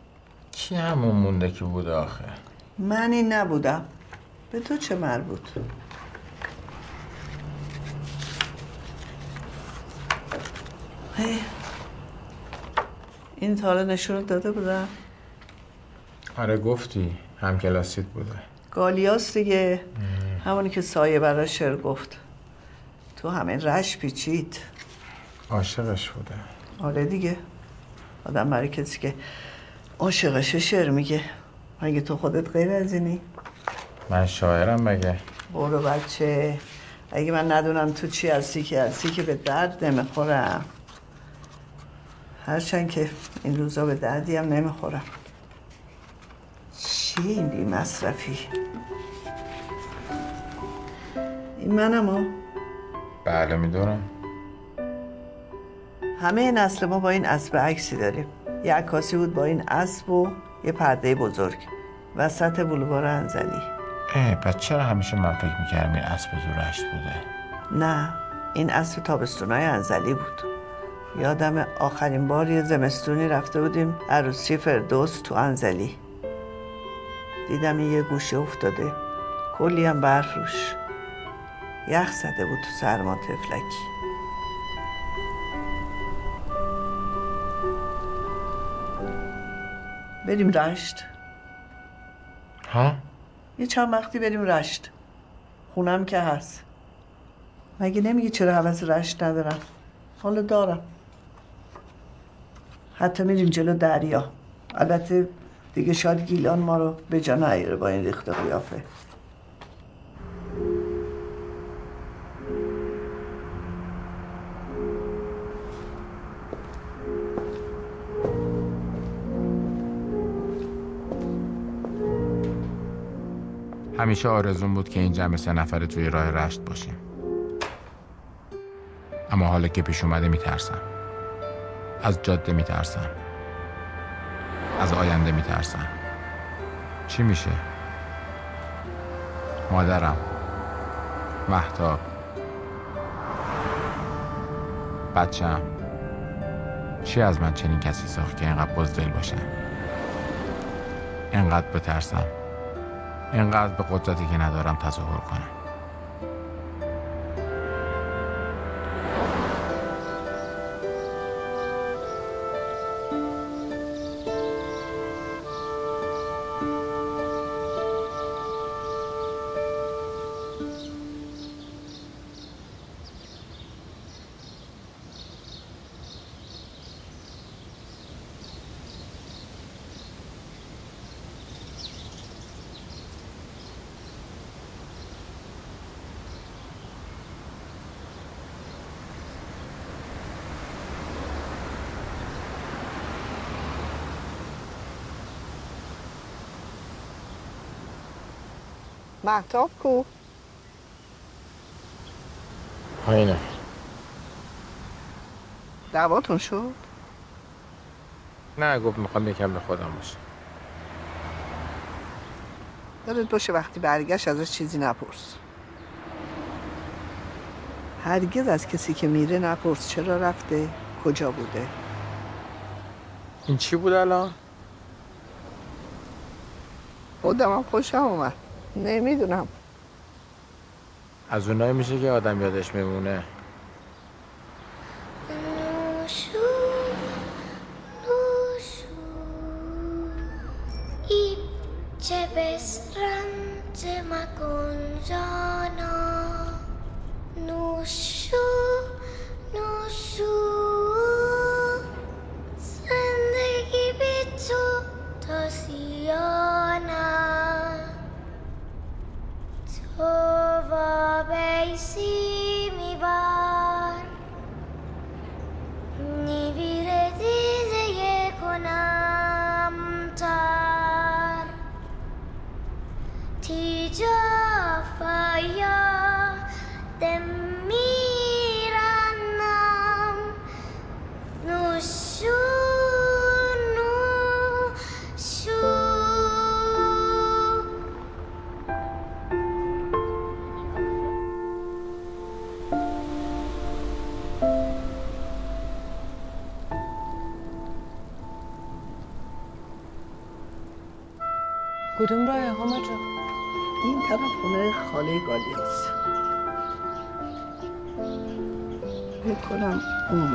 کی همون مونده که بوده آخه؟ من این نبودم. به تو چه مربوط. این تا حالا نشونت داده بودم؟ آره گفتی هم کلاسیت بوده. گالیاس دیگه. همونی که سایه برای شعر گفت. تو همین رش پیچید. عاشقش بوده. آره دیگه. آدم برای کسی که عاشقش شعر میگه. مگه تو خودت غیر از اینی. من شاعرم مگه؟ برو بچه. اگه من ندونم تو چی هستی که هستی که به درد نمی‌خورم. هرچند که این روزا به دردی هم نمی‌خورم. چی این بی مصرفی؟ این منم ها. بله می‌دونم. همه نسل ما با این اسب عکسی داریم. یه عکاسی بود با این اسب و یه پرده بزرگ. وسط بولوار انزلی. اه پس چرا همیشه من فکر می‌کردم این اسب تو رشت بوده؟ نه این اسب تابستونای انزلی بود. یادم آخرین بار یه زمستونی رفته بودیم عروسی فردوس تو انزلی. دیدم این یه گوشه افتاده. کلی هم برف روش. یخ زده بود تو سرما تفلکی. بریم رشت. ها؟ یه چند وقتی بریم رشت. خونم که هست. مگه نمیگی چرا حوض رشت ندارم؟ حالا دارم. حتی میریم جلو دریا. البته دیگه شاید گیلان ما رو به جا نیاره با این ریخت قیافه. همیشه آرزون بود که این جمع سه نفره توی راه رشت باشیم. اما حالا که پیش اومده میترسم. از جاده میترسم. از آینده میترسم. چی میشه؟ مادرم. محتاب. بچم. چی از من چنین کسی ساخت که اینقدر بزدل باشم اینقدر بترسم. اینقدر به قدرتی که ندارم تصور کنم. محتاب کو پایینه دعواتون شد نه گفت می‌خوام یکم به خودم باشه. دارد باشه وقتی برگشت ازش چیزی نپرس. هرگز از کسی که میره نپرس چرا رفته کجا بوده. این چی بود الان؟ خودم هم خوشم اومد. نمی‌دونم. از اونایی میشه که آدم یادش میمونه کدوم راه هما جا؟ این طرف خونه خاله گالی هست می‌کنم اون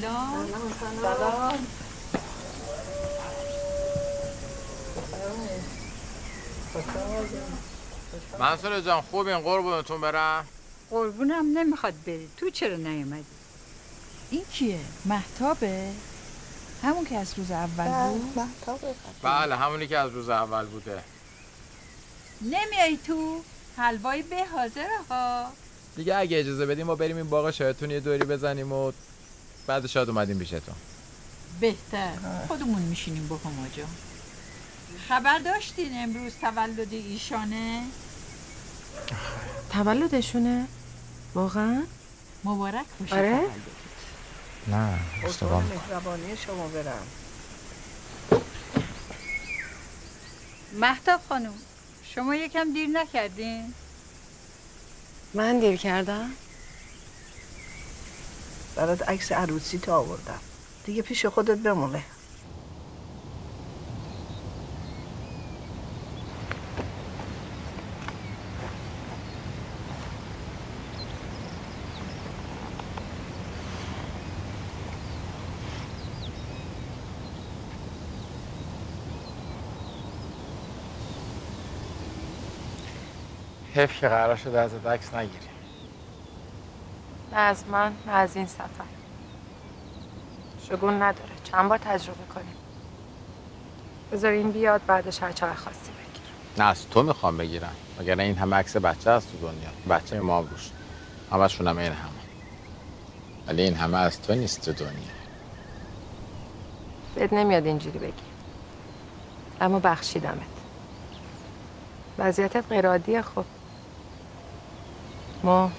سلام. منصور جان خوب این قربونتون برم. قربونم نمی‌خواد بری. تو چرا نیومدی؟ این کیه؟ محتابه؟ همون که از روز اول بود؟ بله همونی که از روز اول بوده. نمیای تو؟ حلوای به حاضر ها دیگه اگه اجازه بدیم ما بریم این باغ شاهدتون یه دوری بزنیم و بعد شاد اومدیم پیشتون بهتر. خودمون میشینیم با هما جان خبر داشتین امروز تولد ایشانه؟ تولدشونه؟ واقعا؟ مبارک باشه آره؟ نه قربان مهربانی شما برم. مهتاب خانم شما یکم دیر نکردین؟ من دیر کردم؟ برات عکس عروسی تو آوردم. دیگه پیش خودت بمونه. حیف که قرار شده ازت عکس نگیریم نه از من نه از این سفر. شگون نداره. چند بار تجربه کنیم. بذار این بیاد بعدش هر چقدر خواستی بگیر. نه از تو می‌خوام بگیرم. وگرنه این همه عکس بچه هست تو دنیا. بچه ما روش همشون هم این همه. ولی این همه از تو نیست تو دنیا. بهت نمیاد اینجوری بگی. اما بخشیدمت. وضعیتت غیر عادیه خب. ما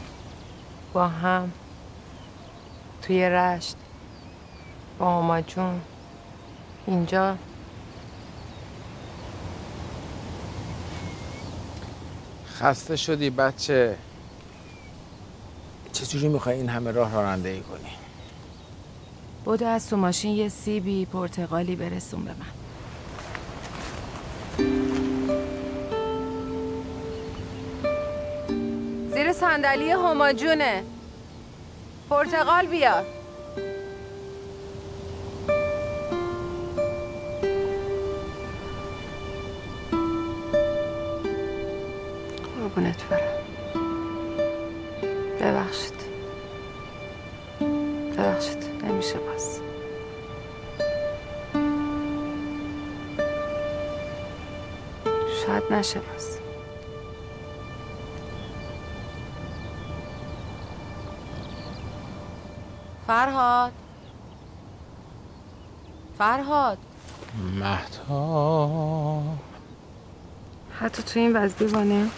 با هم توی رشت با آما جون. اینجا. خسته شدی بچه. چجوری می‌خوای این همه راه رانندگی کنی؟ بودو از تو ماشین یه سیبی پرتقالی برسون به من. صندلی هما جونه پرتقال بیار فرهاد. فرهاد. مهتا حتی تو این وضع دیوانه.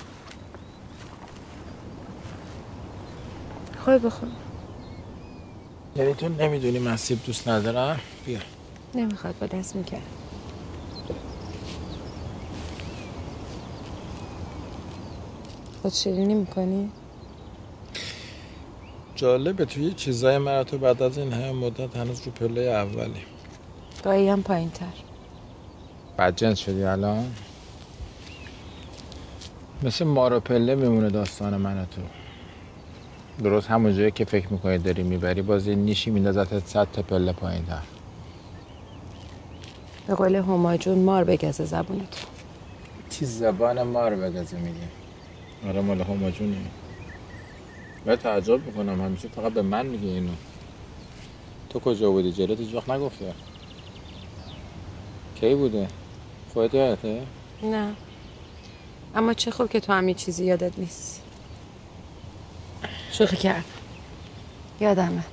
خود بخور یعنی تو نمی‌دونی من سیب دوست ندارم؟ بیا. نمی‌خواد با دست می‌کرد. خود شیرینی می‌کنی؟ جالبه توی یه چیزای من تو بعد از این همه مدت هنوز رو پله اولی. گاهی هم پایین تر بعد جنس شدی الان؟ مثل مارو پله میمونه داستان من و تو درست همون جایی که فکر می‌کنی داری می‌بری باز یه نیشی میندازت صد تا پله پایین تر به قول هما جون مار بگزه زبونت چی زبان مار بگزه میگه آره مال هما جونی. من تعجب می‌کنم همیشه فقط به من میگه اینو. تو کجا بودی؟ جلوت هیچ وقت نگفته. کی بوده؟ خودت یادته نه. اما چه خوب که تو هم یه چیزی یادت نیست. شوخی کرد. یادمه.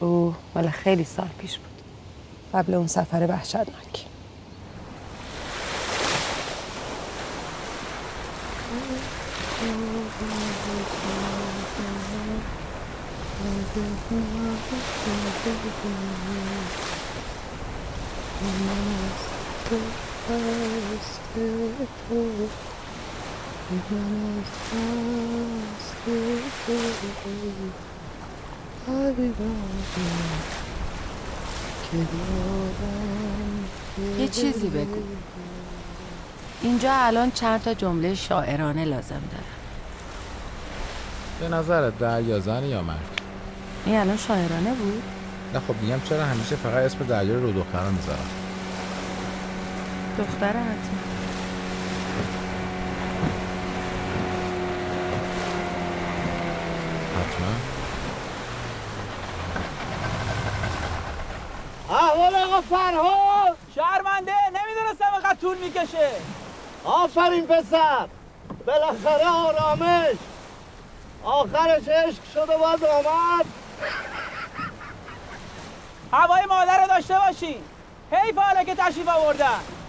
او مال خیلی سال پیش بود. قبل اون سفر وحشتناک. یه چیزی بگو. اینجا الان چند تا جمله شاعرانه لازم داره به نظرت دریا زن یا مرد؟ این الان شاعرانه بود؟ نه خب میگم چرا همیشه فقط اسم دریا رو دخترها می‌ذارم؟ دختر حتما حتما. احوال آقا فرهاد! شرمنده نمی‌دونستم اینقدر طول می‌کشه. آفرین پسر! بالاخره آرامش! آخرش عشق شد و باز آمد. هوای مادر رو داشته باشین حیف حالا که تشریف آوردن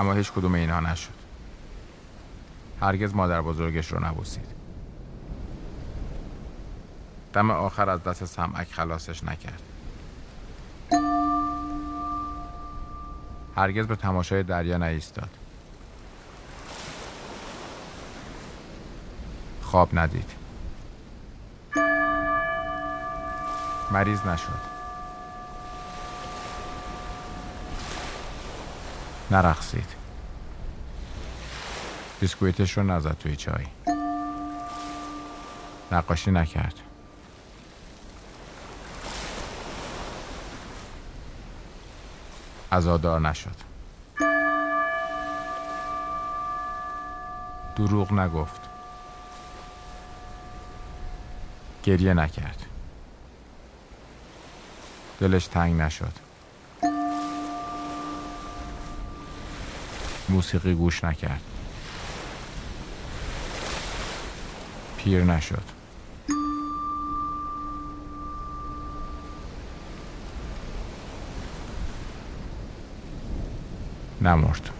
اما هیچ کدوم اینها نشد. هرگز مادر بزرگش رو نبوسید. دم آخر از دست سمعک خلاصش نکرد. هرگز به تماشای دریا نایستاد خواب ندید. مریض نشد. نرقصید. بیسکویتش رو نزد توی چای. نقاشی نکرد. ازادار نشد. دروغ نگفت. گریه نکرد. دلش تنگ نشد. موسیقی گوش نکرد. پیر نشد. نمرد.